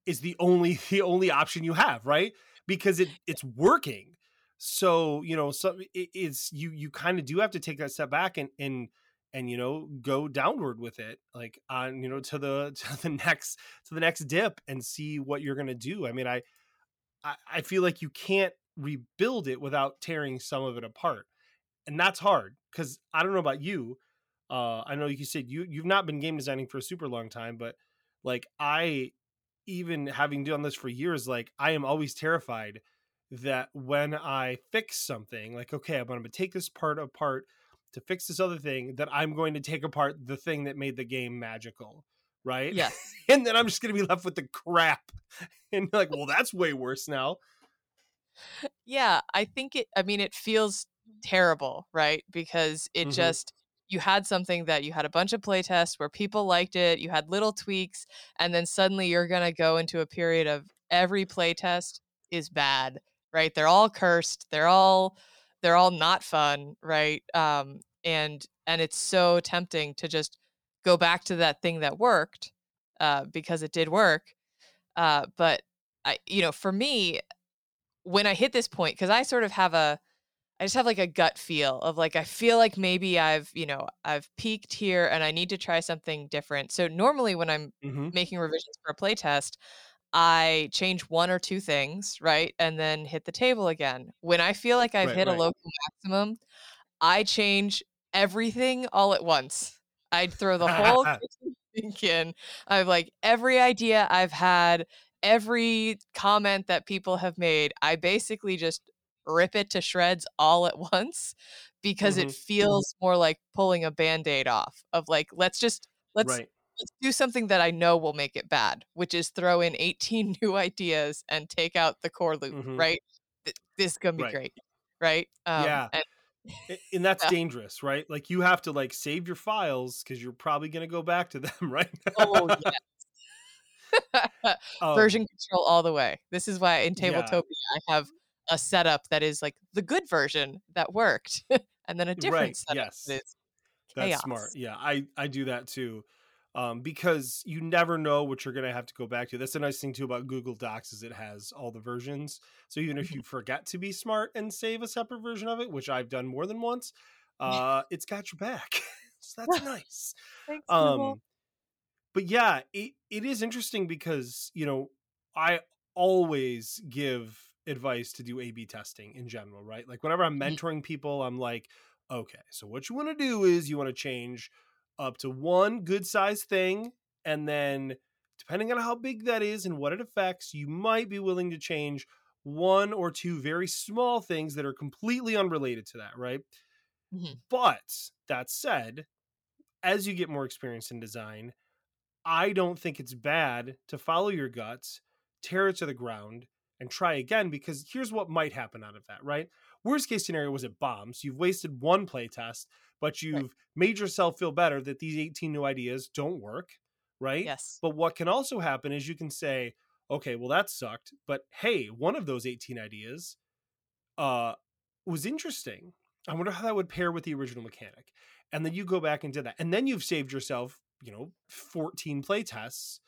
is the only the only option you have right? Because it it's working. So you know so it, it's you you kind of do have to take that step back and and and you know go downward with it like on you know to the to the next to the next dip and see what you're gonna do i mean i i, I feel like you can't rebuild it without tearing some of it apart. And that's hard because I don't know about you. Uh, I know you said you you've not been game designing for a super long time, but like I, even having done this for years, like I am always terrified that when I fix something, like okay, I'm going to take this part apart to fix this other thing, that I'm going to take apart the thing that made the game magical, right? Yeah. and then I'm just going to be left with the crap, and like, well, that's way worse now. Yeah, I think it. I mean, it feels terrible, right? Because it Mhm. just you had something that you had a bunch of playtests where people liked it, you had little tweaks, and then suddenly you're gonna go into a period of every playtest is bad, right? They're all cursed, they're all they're all not fun, right? Um, and and it's so tempting to just go back to that thing that worked, uh, because it did work. Uh, but I, you know, for me, when I hit this point, because I sort of have a I just have like a gut feel of like I feel like maybe I've, you know, I've peaked here and I need to try something different. So normally when I'm Mm-hmm. making revisions for a playtest, I change one or two things, right? And then hit the table again. When I feel like I've Right, hit a local maximum, I change everything all at once. I'd throw the whole kitchen in. I've like every idea I've had, every comment that people have made, I basically just rip it to shreds all at once because it Mhm. feels more like pulling a band-aid off of like let's just let's right. Let's do something that I know will make it bad, which is throw in 18 new ideas and take out the core loop, Mhm. right? Th- This is gonna be Right. great, right? Um, Yeah. and- and that's Yeah. dangerous right like you have to like save your files because you're probably going to go back to them right oh yes. Um, Version control all the way. This is why in Yeah. Tabletopia I have a setup that is like the good version that worked, and then a different Right, setup yes. that is that's smart yeah i i do that too um because you never know what you're going to have to go back to. That's the nice thing too about google docs is it has all the versions. So even Mm-hmm. if you forget to be smart and save a separate version of it which i've done more than once uh it's got your back. So that's nice. Thanks, um but yeah it, it is interesting because you know i always give advice to do a b testing in general right? Like whenever i'm Mhm. mentoring people i'm like okay so what you want to do is you want to change up to one good sized thing and then depending on how big that is and what it affects you might be willing to change one or two very small things that are completely unrelated to that right Mhm. but that said as you get more experience in design I don't think it's bad to follow your guts, tear it to the ground, and try again because here's what might happen out of that, right? Worst case scenario was it bombs. You've wasted one playtest, but you've made yourself feel better that these 18 new ideas don't work, right? Yes. But what can also happen is you can say, okay, well that sucked, but hey, one of those 18 ideas uh was interesting. I wonder how that would pair with the original mechanic. And then you go back and did that. And then you've saved yourself, you know, 14 play tests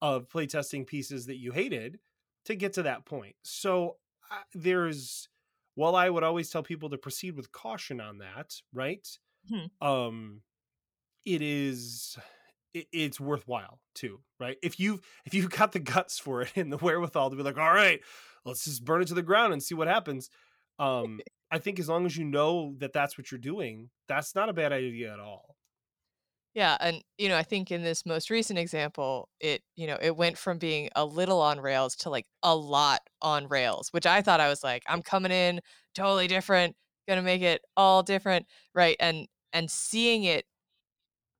of playtesting pieces that you hated to get to that point. So uh, there's while I would always tell people to proceed with caution on that, right? Mhm. Um it is it, it's worthwhile too, right? If you've if you've got the guts for it and the wherewithal to be like, all right, let's just burn it to the ground and see what happens. Um, I think as long as you know that that's what you're doing, that's not a bad idea at all. Yeah, and you know, I think in this most recent example, it you know, it went from being a little on rails to like a lot on rails, which I thought I was like, I'm coming in totally different, gonna make it all different, right? And and seeing it,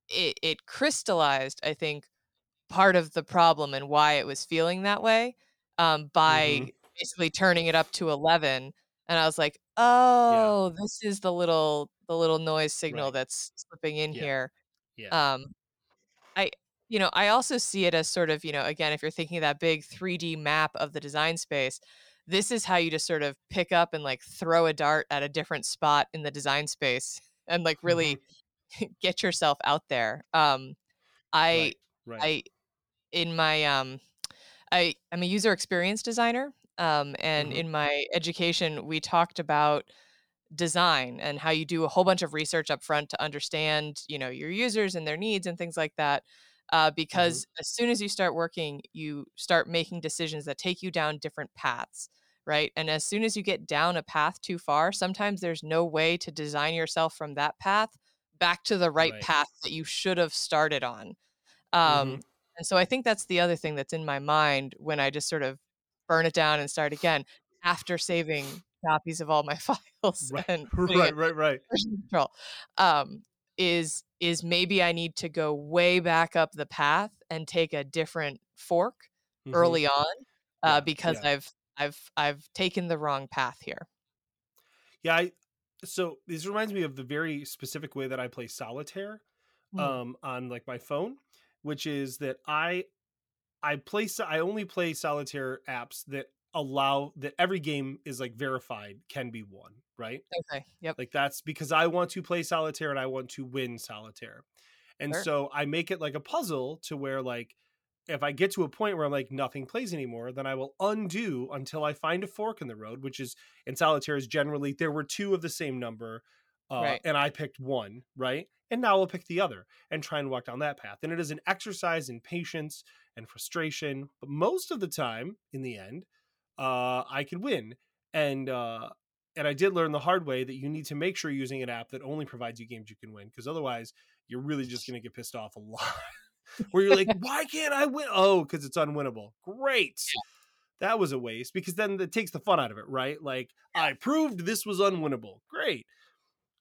it it crystallized, I think, part of the problem and why it was feeling that way, um, by Mhm. basically turning it up to eleven, and I was like, oh, this is the little the little noise signal Right. that's slipping in Yeah. here. Yeah. Um, I, you know, I also see it as sort of, you know, again, if you're thinking of that big 3D map of the design space, this is how you just sort of pick up and like throw a dart at a different spot in the design space and like really get yourself out there. Um, I, right. Right. I, in my, um, I, I'm a user experience designer. Um, and Mhm. in my education, we talked about design and how you do a whole bunch of research up front to understand you know your users and their needs and things like that uh, because as soon as you start working you start making decisions that take you down different paths right? And as soon as you get down a path too far, sometimes there's no way to design yourself from that path back to the right, Right. path that you should have started on. Um, and so I think that's the other thing that's in my mind when I just sort of burn it down and start again after saving copies of all my files Right, and right, right, right. control um, is is maybe I need to go way back up the path and take a different fork Mhm. early on uh, Yeah, because yeah. I've I've I've taken the wrong path here. Yeah, I, so this reminds me of the very specific way that I play solitaire Mm. um on like my phone, which is that I I play I only play solitaire apps that allow that every game is like verified can be won, right? Okay. Yep. Like that's because I want to play solitaire and I want to win solitaire. And Sure. so I make it like a puzzle to where like if I get to a point where I'm like nothing plays anymore, then I will undo until I find a fork in the road, which is in solitaire is generally there were two of the same number, uh, Right. and I picked one, right? And now I'll pick the other and try and walk down that path. And it is an exercise in patience and frustration, but most of the time, in the end, uh, I can win. And uh, and I did learn the hard way that you need to make sure you're using an app that only provides you games you can win, because otherwise you're really just going to get pissed off a lot. Where you're like, why can't I win? Oh, because it's unwinnable. Great. That was a waste because then it takes the fun out of it, right? Like I proved this was unwinnable. Great.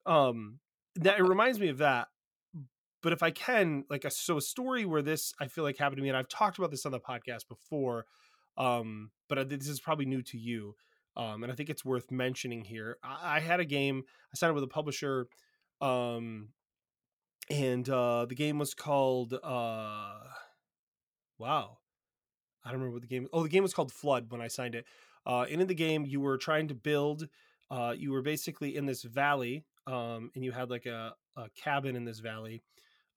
Um, that it reminds me of that. But if I can, like a so a story where this I feel like happened to me, and I've talked about this on the podcast before, um, but I- this is probably new to you, um, and I think it's worth mentioning here. I, I had a game. I signed up with a publisher, um, and uh, the game was called. Uh, wow, I don't remember what the game. Oh, the game was called Flood when I signed it. Uh, and in the game, you were trying to build. Uh, you were basically in this valley, um, and you had like a, a cabin in this valley,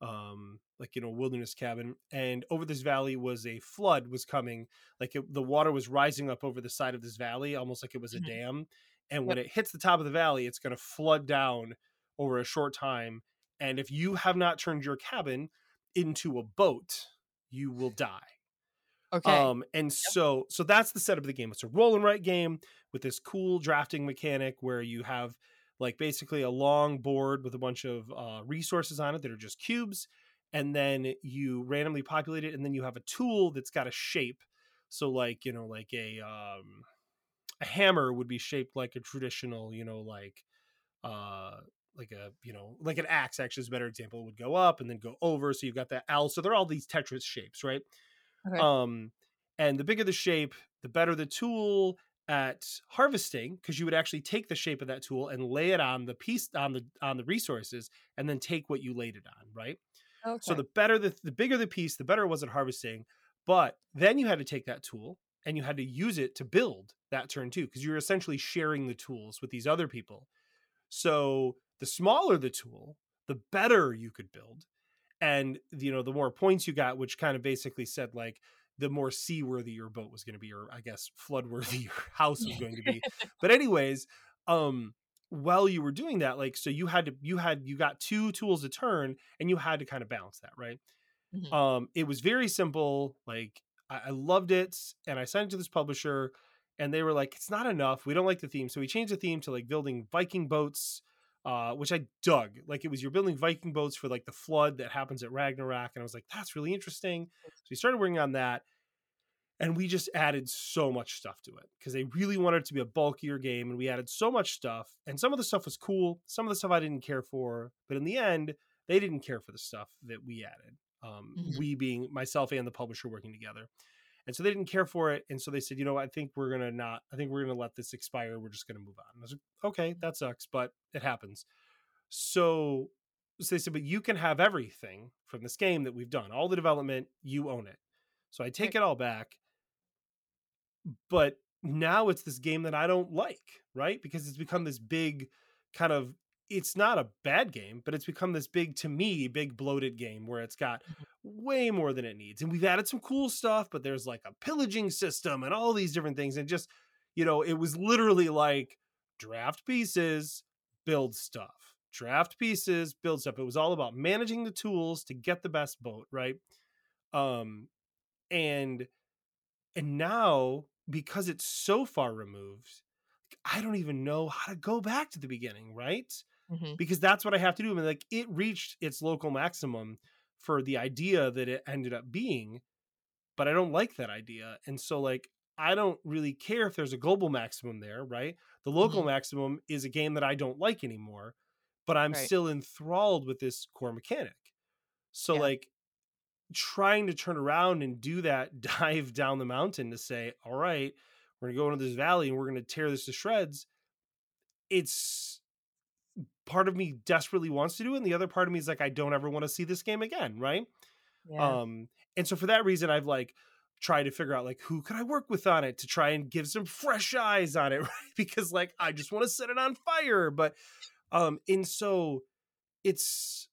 um, like you know, wilderness cabin. And over this valley was a flood was coming. Like it, the water was rising up over the side of this valley, almost like it was a Mhm. dam. And when it hits the top of the valley, it's going to flood down over a short time. And if you have not turned your cabin into a boat, you will die. Okay. Um, and so so that's the setup of the game. It's a roll and write game with this cool drafting mechanic where you have like basically a long board with a bunch of uh, resources on it that are just cubes, and then you randomly populate it, and then you have a tool that's got a shape. So like you know like a um, a hammer would be shaped like a traditional you know like uh like a you know like an axe actually is a better example it would go up and then go over so you've got that L so they're all these Tetris shapes right Okay. um and the bigger the shape the better the tool at harvesting because you would actually take the shape of that tool and lay it on the piece on the on the resources and then take what you laid it on right okay. so the better the the bigger the piece the better it was at harvesting but then you had to take that tool and you had to use it to build that turn too because you're essentially sharing the tools with these other people so the smaller the tool the better you could build and you know the more points you got which kind of basically said like the more seaworthy your boat was going to be or i guess floodworthy your house was going to be. But anyways um while you were doing that like so you had to you had you got two tools a turn and you had to kind of balance that right? Mhm. um it was very simple like I, I loved it and i sent it to this publisher and they were like it's not enough we don't like the theme. So we changed the theme to like building viking boats uh, which I dug. Like it was you're building Viking boats for like the flood that happens at Ragnarok, and I was like, that's really interesting. So we started working on that, and we just added so much stuff to it because they really wanted it to be a bulkier game, and we added so much stuff. And some of the stuff was cool, some of the stuff I didn't care for, but in the end, they didn't care for the stuff that we added. Um, Mhm. We being myself and the publisher working together. And so they didn't care for it. And so they said, you know, I think we're going to not, I think we're going to let this expire. We're just going to move on. And I was like, okay, mm-hmm. that sucks, but it happens. So, so they said, but you can have everything from this game that we've done, all the development, you own it. So I take it all back. But now it's this game that I don't like, right? Because it's become this big kind of it's not a bad game, but it's become this big to me, big bloated game where it's got way more than it needs. And we've added some cool stuff, but there's like a pillaging system and all these different things. And just, you know, it was literally like draft pieces, build stuff. Draft pieces, build stuff. It was all about managing the tools to get the best boat, right? Um and and now because it's so far removed, I don't even know how to go back to the beginning, right? Mhm. Because that's what I have to do. I mean, like it reached its local maximum for the idea that it ended up being, but I don't like that idea. And so like I don't really care if there's a global maximum there, right? The local Mhm. maximum is a game that I don't like anymore, but I'm Right. still enthralled with this core mechanic. So Yeah. like trying to turn around and do that dive down the mountain to say, all right, we're gonna go into this valley and we're gonna tear this to shreds. It's part of me desperately wants to do it, and the other part of me is like, I don't ever want to see this game again, right? Yeah. Um, and so for that reason, I've like tried to figure out like who could I work with on it to try and give some fresh eyes on it, right? Because like I just want to set it on fire, but um, and so it's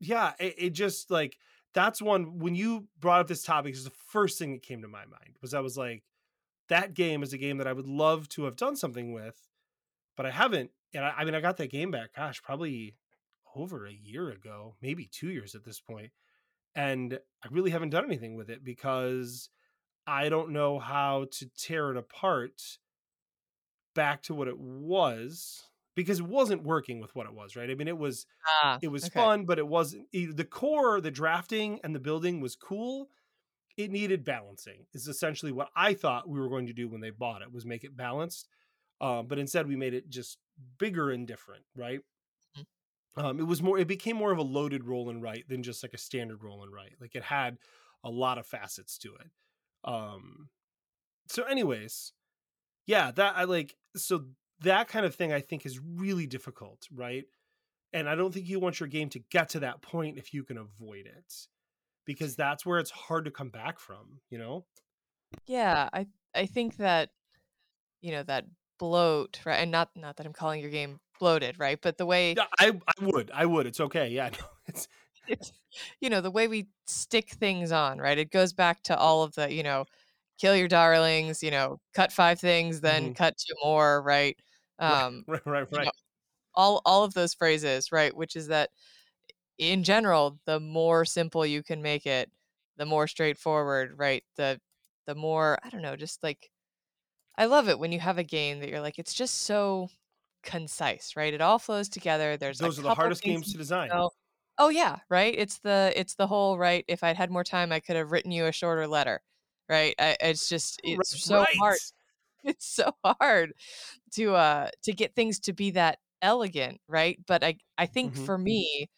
yeah, it, it just like that's one when you brought up this topic, is the first thing that came to my mind was I was like, that game is a game that I would love to have done something with, but I haven't. And I, I mean, I got that game back, gosh, probably over a year ago, maybe two years at this point and I really haven't done anything with it because I don't know how to tear it apart back to what it was because it wasn't working with what it was, right? I mean, it was ah, it was okay. fun, but it wasn't the core, the drafting and the building was cool. It needed balancing. Is essentially what I thought we were going to do when they bought it was make it balanced. Um, but instead we made it just bigger and different, right? Mhm. um, it was more it became more of a loaded roll and write than just like a standard roll and write like it had a lot of facets to it um so anyways yeah that i like so that kind of thing i think is really difficult right and i don't think you want your game to get to that point if you can avoid it because that's where it's hard to come back from you know Yeah, I I think that you know that bloat, right? And not not that I'm calling your game bloated, right? But the way yeah i i would i would it's okay yeah no, it's it's you know the way we stick things on, right? It goes back to all of the you know kill your darlings, you know, cut five things, then Mhm. cut two more, right? right Um, right right you know, right all all of those phrases, right? Which is that in general, the more simple you can make it, the more straightforward, right? The the more I don't know, just like I love it when you have a game that you're like, it's just so concise, right? It all flows together. There's those are the hardest games to design know. Oh yeah, right. It's the it's the whole right. If I'd had more time, I could have written you a shorter letter, right? I, it's just it's so hard. It's so hard to uh to get things to be that elegant, right? But I I think Mhm. for me,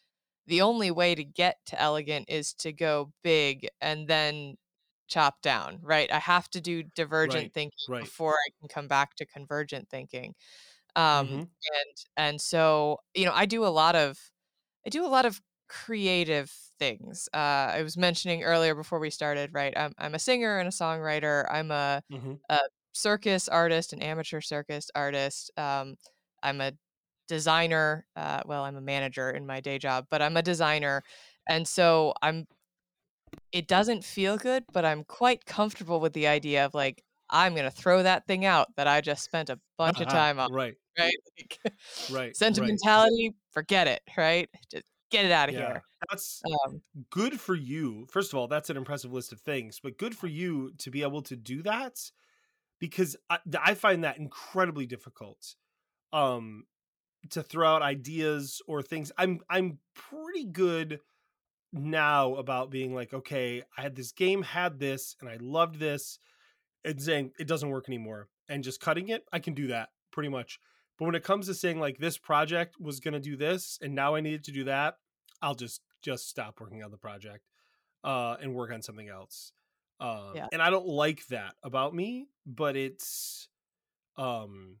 the only way to get to elegant is to go big and then chop down, right? I have to do divergent right thinking right before I can come back to convergent thinking. Um, hmm and and so you know, I do a lot of I do a lot of creative things. Uh, I was mentioning earlier before we started, right? I'm I'm a singer and a songwriter. I'm a hmm a circus artist, an amateur circus artist. Um, I'm a designer. Uh, well, I'm a manager in my day job, but I'm a designer, and so I'm. It doesn't feel good, but I'm quite comfortable with the idea of like I'm gonna throw that thing out that I just spent a bunch of time on, right right? Like, right right sentimentality, forget it, right? Just get it out of Yeah, here. that's Um, good for you. First of all, that's an impressive list of things, but good for you to be able to do that because I, I find that incredibly difficult. Um, to throw out ideas or things. I'm I'm pretty good now about being like, okay, I had this game, had this, and I loved this, and saying it doesn't work anymore, and just cutting it. I can do that pretty much. But when it comes to saying like this project was gonna do this, and now I needed to do that, I'll just just stop working on the project uh, and work on something else. Um, Yeah. and I don't like that about me, but it's um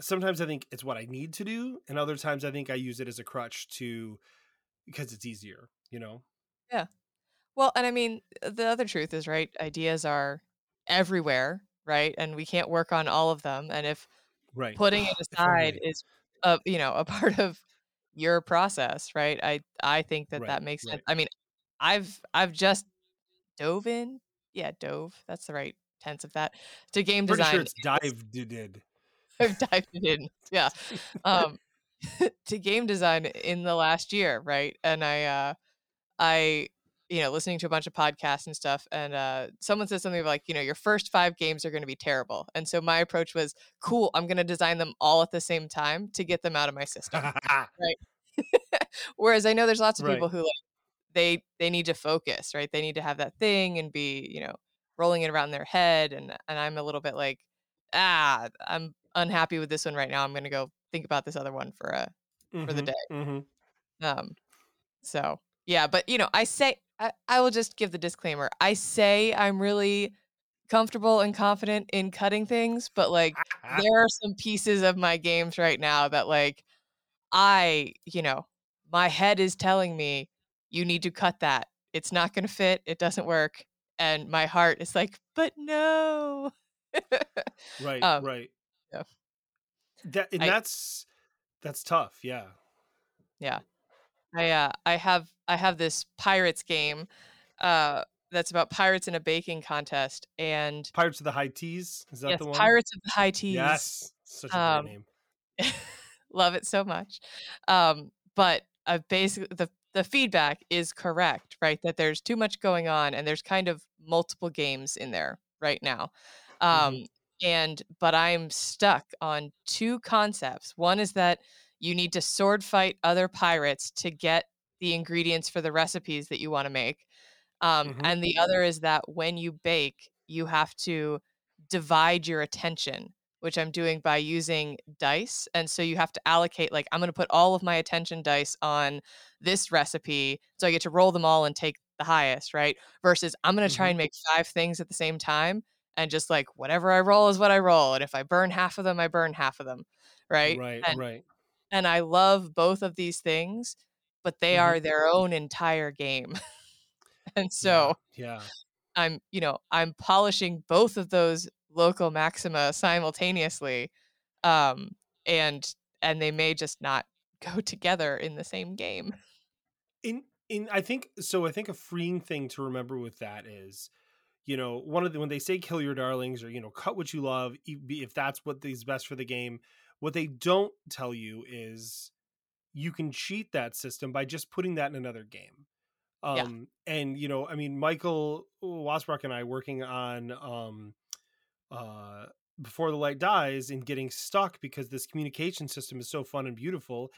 sometimes I think it's what I need to do, and other times I think I use it as a crutch to because it's easier, you know. yeah. Well, and I mean, uh, the other truth is, right? Ideas are everywhere, right? And we can't work on all of them. And if Right. putting it aside is, a, you know, a part of your process, right? I I think that Right. that makes sense. I mean, I've I've just dove in, yeah, dove. That's the right tense of that to game Pretty design. sure it's in this- did. I've dived in, yeah, um, to game design in the last year, right? And I uh, I you know, listening to a bunch of podcasts and stuff, and uh, someone said something like, you know, your first five games are going to be terrible. And so my approach was, cool, I'm going to design them all at the same time to get them out of my system. right. Whereas I know there's lots of Right. people who like they they need to focus, right? They need to have that thing and be, you know, rolling it around their head. And and I'm a little bit like, ah, I'm unhappy with this one right now. I'm going to go think about this other one for a for the Mhm, day. mhm. Um, so yeah, but you know, I say I, I will just give the disclaimer. I say I'm really comfortable and confident in cutting things, but like there are some pieces of my games right now that like I, you know, my head is telling me you need to cut that. It's not going to fit. It doesn't work. And my heart is like, but no. right, um, right. yeah. That and I- that's that's tough. Yeah. Yeah. I uh I have I have this pirates game uh that's about pirates in a baking contest and Pirates of the High Teas. Is that yes, the one? Pirates of the High Teas. Yes. Such a Um, name. Love it so much. Um but uh, basically the the feedback is correct, right? That there's too much going on and there's kind of multiple games in there right now. Um Mhm. and but I'm stuck on two concepts. One is that you need to sword fight other pirates to get the ingredients for the recipes that you want to make. Um, Mhm. And the other is that when you bake, you have to divide your attention, which I'm doing by using dice. And so you have to allocate, like, I'm going to put all of my attention dice on this recipe. So I get to roll them all and take the highest, right? Versus I'm going to try Mhm. and make five things at the same time. And just like whatever I roll is what I roll. And if I burn half of them, I burn half of them. Right. Right, And right. And I love both of these things, but they Mhm. are their own entire game. and so yeah. I'm, you know, I'm polishing both of those local maxima simultaneously. Um and and they may just not go together in the same game. in in I think so I think a freeing thing to remember with that is you know one of the when they say kill your darlings or you know cut what you love if that's what is best for the game what they don't tell you is you can cheat that system by just putting that in another game. Yeah. um and you know i mean michael wasbrock and i working on um uh before the light dies and getting stuck because this communication system is so fun and beautiful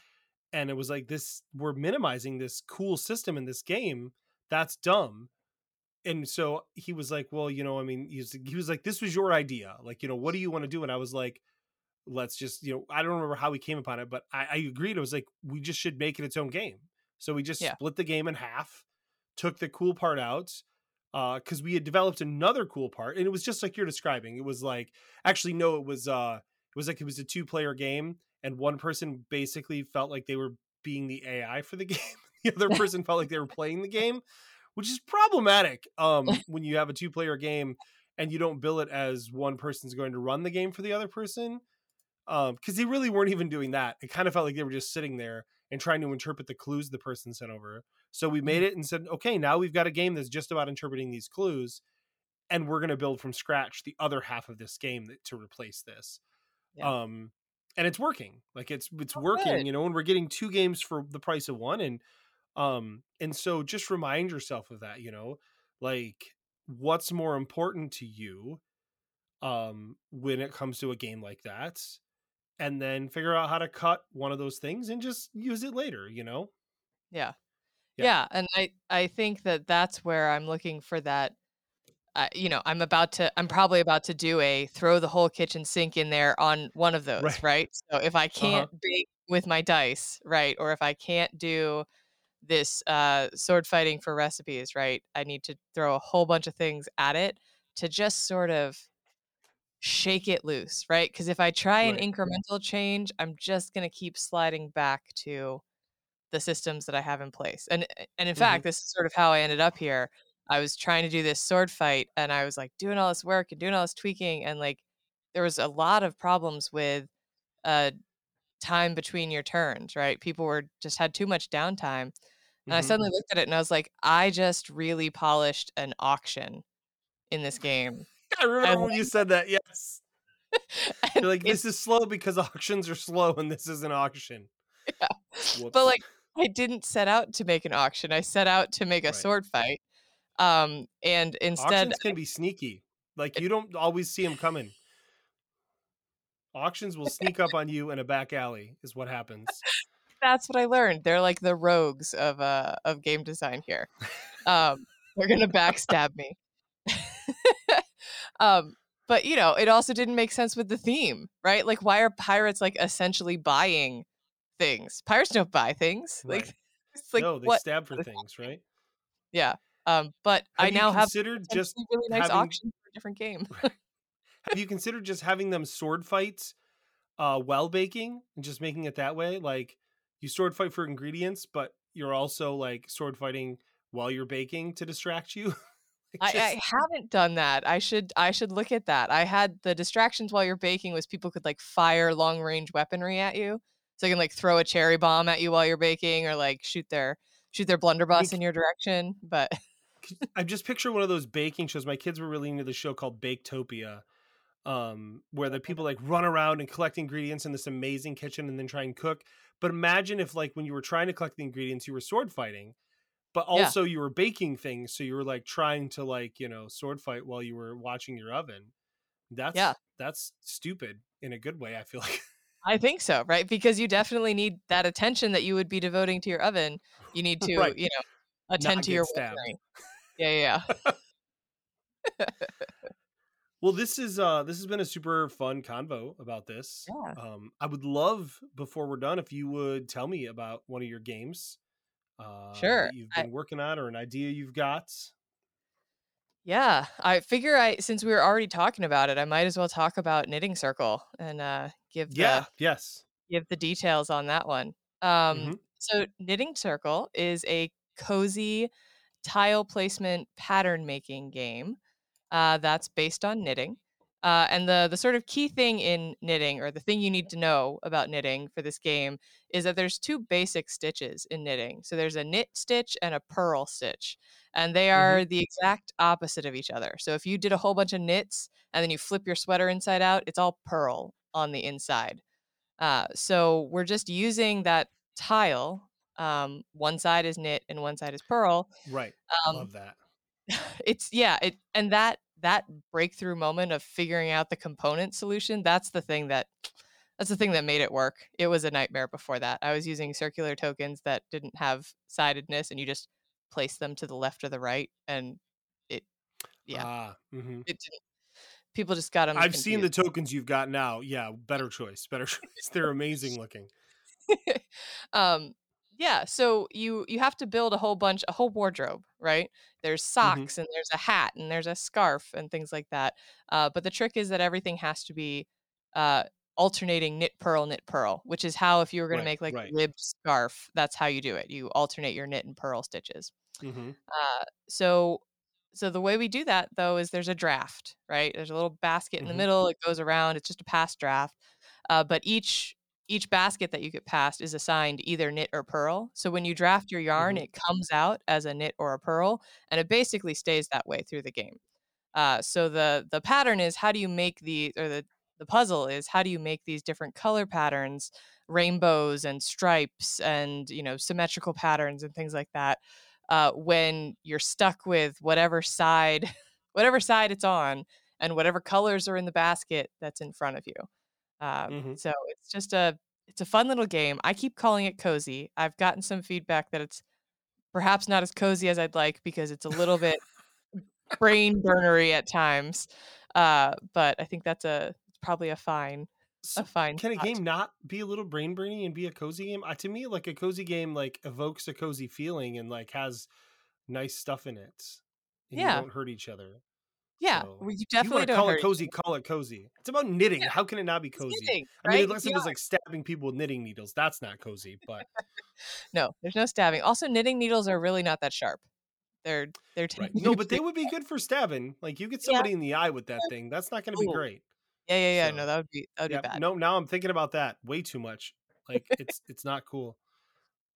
and it was like this we're minimizing this cool system in this game that's dumb. And so he was like well you know i mean he's, he was like this was your idea like you know what do you want to do? And i was like let's just you know i don't remember how we came upon it but i, I agreed it was like we just should make it its own game so we just Yeah. split the game in half took the cool part out because we had developed another cool part and it was just like you're describing it was like actually no it was uh it was like it was a two player game and one person basically felt like they were being the ai for the game the other person felt like they were playing the game which is problematic um when you have a two player game and you don't bill it as one person's going to run the game for the other person um because they really weren't even doing that it kind of felt like they were just sitting there and trying to interpret the clues the person sent over so we made it and said okay now we've got a game that's just about interpreting these clues and we're going to build from scratch the other half of this game that, to replace this Yeah. um and it's working like it's it's Oh, working good. you know and we're getting two games for the price of one and um and so just remind yourself of that you know like what's more important to you um when it comes to a game like that and then figure out how to cut one of those things and just use it later you know Yeah. Yeah. yeah. And I, I think that that's where I'm looking for that. Uh, you know, I'm about to, I'm probably about to do a throw the whole kitchen sink in there on one of those, Right. right? So if I can't bake with my dice, right? Or if I can't do this uh, sword fighting for recipes, right? I need to throw a whole bunch of things at it to just sort of shake it loose, right? Because if I try an incremental change, I'm just going to keep sliding back to the systems that I have in place. And and in Mhm. fact, this is sort of how I ended up here. I was trying to do this sword fight and I was like doing all this work and doing all this tweaking and like there was a lot of problems with uh time between your turns, right? People were just had too much downtime. And I Mhm. suddenly looked at it and I was like, I just really polished an auction in this game. i remember when you said that yes you're like this is slow because auctions are slow and this is an auction but Whoops. like I didn't set out to make an auction. I set out to make a Right. sword fight. Um, and instead, Auctions can be sneaky. Like you don't always see them coming. Auctions will sneak up on you in a back alley. Is what happens. that's what I learned. They're like the rogues of uh of game design here. Um, they're gonna backstab me. Um, but you know, it also didn't make sense with the theme, right? Like, why are pirates like essentially buying things? Pirates don't buy things. Like, Right. it's like no, they what? stab for things, right? Yeah. Um, but I Have you now have considered just really nice having- auction for a different game. have you considered just having them sword fights uh while baking and just making it that way? Like you sword fight for ingredients, but you're also like sword fighting while you're baking to distract you. I, I haven't done that. I should I should look at that. I had the distractions while you're baking was people could like fire long range weaponry at you. So they can like throw a cherry bomb at you while you're baking or like shoot their shoot their blunderbuss in your direction. But I just picture one of those baking shows. My kids were really into the show called Baketopia, um, where the people like run around and collect ingredients in this amazing kitchen and then try and cook. But imagine if like when you were trying to collect the ingredients, you were sword fighting, but Yeah. also you were baking things. So you were like trying to like, you know, sword fight while you were watching your oven. That's Yeah. that's stupid in a good way, I feel like. I think so, right? Because you definitely need that attention that you would be devoting to your oven. You need to, Right. you know, attend to your stabbed. Yeah, yeah, yeah. Well, this is uh this has been a super fun convo about this. Yeah. Um I would love before we're done if you would tell me about one of your games uh Sure, that you've I- been working on or an idea you've got. Yeah, I figure I since we were already talking about it, I might as well talk about Knitting Circle and uh give the Yeah, yes. give the details on that one. Um, Mhm. So, Knitting Circle is a cozy tile placement pattern making game uh, that's based on knitting. Uh, and the the sort of key thing in knitting, or the thing you need to know about knitting for this game, is that there's two basic stitches in knitting. So there's a knit stitch and a purl stitch, and they are the exact opposite of each other. So if you did a whole bunch of knits and then you flip your sweater inside out, it's all purl on the inside. Uh, so we're just using that tile. Um, one side is knit and one side is purl. Right. Um, Love that. it's yeah, it and that that breakthrough moment of figuring out the component solution. That's the thing that that's the thing that made it work. It was a nightmare before that. I was using circular tokens that didn't have sidedness, and you just place them to the left or the right, and it yeah, Ah, mhm. it didn't. People just got them. I've seen the tokens you've got now. Yeah, better choice. Better choice. They're amazing looking. um yeah so you you have to build a whole bunch a whole wardrobe right? There's socks and there's a hat and there's a scarf and things like that uh, but the trick is that everything has to be uh, alternating knit purl knit purl which is how if you were going Right, to make like right. a ribbed scarf that's how you do it. You alternate your knit and purl stitches. Hmm uh, so so the way we do that though is there's a draft right? There's a little basket in Mhm. the middle it goes around it's just a pass draft uh, but each each basket that you get passed is assigned either knit or purl. So when you draft your yarn Mhm. it comes out as a knit or a purl and it basically stays that way through the game. Uh, so the the pattern is how do you make the or the the puzzle is how do you make these different color patterns rainbows and stripes and you know symmetrical patterns and things like that uh, when you're stuck with whatever side whatever side it's on and whatever colors are in the basket that's in front of you um, Mhm. so it's just a it's a fun little game i keep calling it cozy i've gotten some feedback that it's perhaps not as cozy as i'd like because it's a little bit brain burnery at times uh, but i think that's a probably a fine So a fine can a game not be a little brain brainy and be a cozy game? Uh, to me, like a cozy game, like evokes a cozy feeling and like has nice stuff in it. And Yeah. you don't hurt each other. Yeah so well, you you definitely want to don't call hurt it cozy, call it cozy. It's about knitting. Yeah. How can it not be cozy? knitting, I mean, right? unless it was like stabbing people with knitting needles, that's not cozy. But No, there's no stabbing. Also, knitting needles are really not that sharp. They're they're right. no, but they would be good for stabbing. Like you get Yeah. somebody in the eye with that thing, that's not going to be Ooh. great. yeah yeah yeah. so, no, that would be that would Yeah, be bad. no. Now I'm thinking about that way too much. Like it's it's not cool.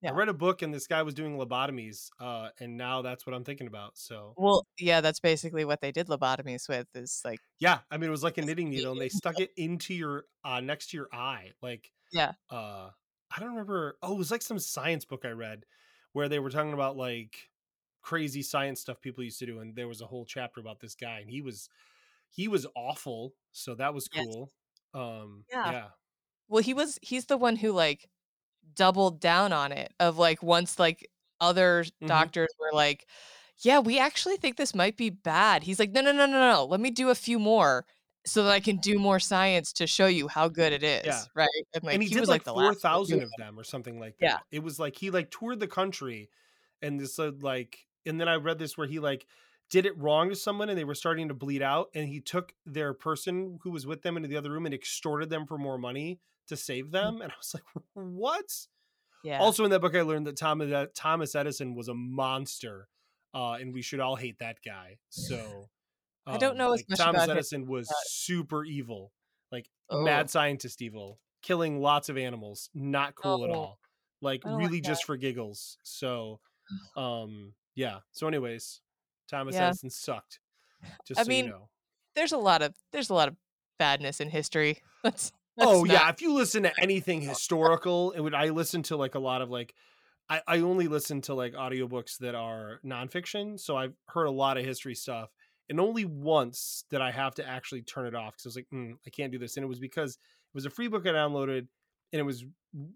Yeah. I read a book and this guy was doing lobotomies, uh, and now that's what I'm thinking about. So Well, yeah, that's basically what they did lobotomies with. Is like yeah, I mean it was like a knitting needle, and they stuck it into your uh next to your eye, like Yeah. uh I don't remember. Oh, it was like some science book I read where they were talking about like crazy science stuff people used to do, and there was a whole chapter about this guy, and he was he was awful. So that was Yes. cool. Um, Yeah. yeah, Well, he was he's the one who like doubled down on it of like once like other Mhm. doctors were like, "Yeah, we actually think this might be bad." He's like, "No, no, no, no, no. Let me do a few more so that I can do more science to show you how good it is." Yeah. Right? And like and he, he, did was like, like four last one to do thousand of them or something like Yeah. that. It was like he like toured the country, and this uh, like, and then I read this where he like did it wrong to someone, and they were starting to bleed out, and he took their person who was with them into the other room and extorted them for more money to save them, and I was like, what? Yeah. Also in that book, I learned that Thomas Thomas Edison was a monster, uh, and we should all hate that guy. So I don't um, know as like, Thomas him Edison was super evil, like Oh. mad scientist evil, killing lots of animals, not cool at Oh, all. Like don't like really just for giggles. So, um, yeah. So, anyways, Thomas Yeah. Edison sucked. Just I so mean, you know. there's a lot of there's a lot of badness in history. Let's, let's oh not- yeah if you listen to anything historical it would i listen to like a lot of like I, I only listen to like audiobooks that are nonfiction so i've heard a lot of history stuff and only once did i have to actually turn it off because i was like mm, i can't do this and it was because it was a free book i downloaded and it was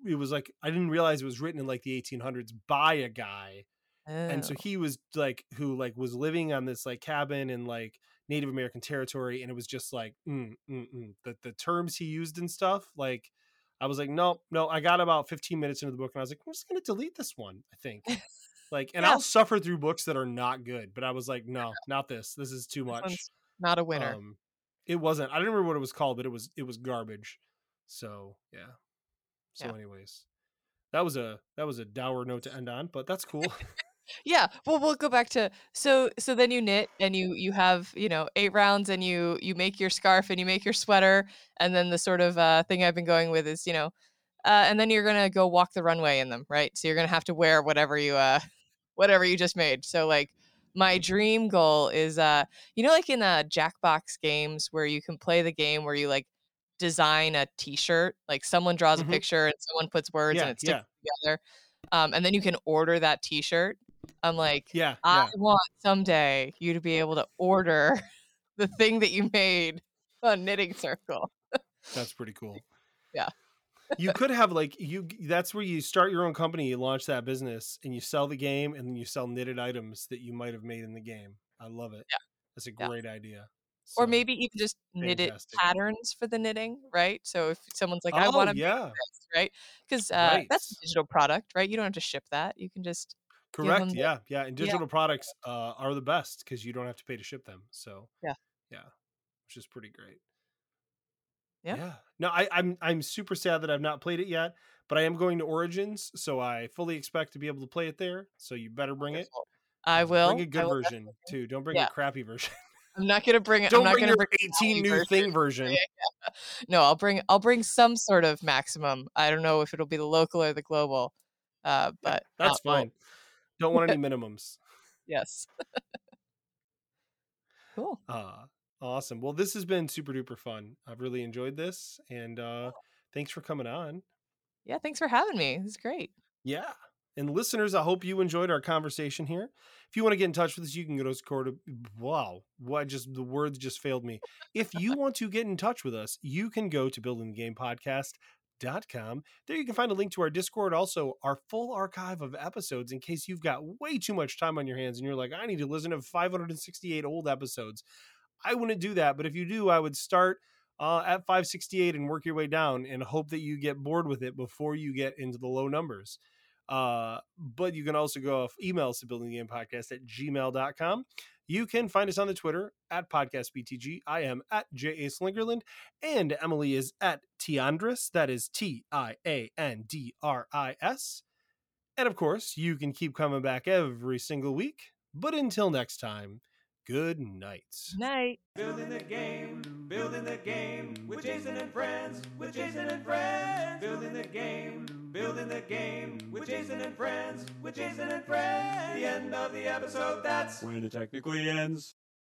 it was like i didn't realize it was written in like the 1800s by a guy and so Oh. he was like who like was living on this like cabin and like native american territory and it was just like mm, mm, mm. the the terms he used and stuff like i was like no no i got about 15 minutes into the book and i was like i'm just gonna delete this one i think like and Yeah. i'll suffer through books that are not good but i was like no not this this is too much not a winner. um it wasn't i don't remember what it was called but it was it was garbage so yeah so Yeah. anyways that was a that was a dour note to end on but that's cool yeah well we'll go back to so so then you knit and you you have you know eight rounds and you you make your scarf and you make your sweater and then the sort of uh thing i've been going with is you know uh and then you're gonna go walk the runway in them right? So you're gonna have to wear whatever you uh whatever you just made. So like my dream goal is uh you know like in uh jackbox games where you can play the game where you like design a t-shirt like someone draws Mhm. a picture and someone puts words yeah and it's yeah. together um, and then you can order that t-shirt i'm like yeah i yeah want someday you to be able to order the thing that you made on knitting circle That's pretty cool. Yeah. you could have like you that's where you start your own company, you launch that business and you sell the game and then you sell knitted items that you might have made in the game. I love it. Yeah. That's a Yeah. great idea. or maybe even just knitted fantastic. patterns for the knitting right so if someone's like i oh, want to yeah. this right because uh, that's a digital product right you don't have to ship that you can just Correct. Yeah. Yeah. And Yeah. digital products uh, are the best because you don't have to pay to ship them. So Yeah. Yeah. Which is pretty great. Yeah. No, I, I'm I'm super sad that I've not played it yet, but I am going to Origins, so I fully expect to be able to play it there. So you better bring it. I will bring a good version too. Don't bring Yeah. a crappy version. i'm not gonna bring it Don't i'm not bring gonna your bring 18 new version. thing version. no i'll bring i'll bring some sort of maximum i don't know if it'll be the local or the global uh but That's uh, we'll- fine. Don't want any minimums. yes cool Uh awesome. Well, this has been super duper fun. I've really enjoyed this and uh thanks for coming on. yeah thanks for having me this is great Yeah. And listeners, I hope you enjoyed our conversation here. If you want to get in touch with us, you can go to Score to wow, what just the words just failed me. If you want to get in touch with us, you can go to building the game podcast.com. There you can find a link to our Discord, also our full archive of episodes in case you've got way too much time on your hands and you're like, I need to listen to 568 old episodes. I wouldn't do that, but if you do, I would start uh, at 568 and work your way down and hope that you get bored with it before you get into the low numbers. Uh, but you can also go off emails to building the game podcast at gmail.com. You can find us on the Twitter at podcastbtg. I am at J.A. Slingerland, and Emily is at Tiandris. That is T I A N D R I S. And of course, you can keep coming back every single week. But until next time, good night. night Building the game, building the game with Jason and friends, with Jason and friends. Building the game, building the game with Jason and friends, with Jason and friends. The end of the episode, that's When it technically ends.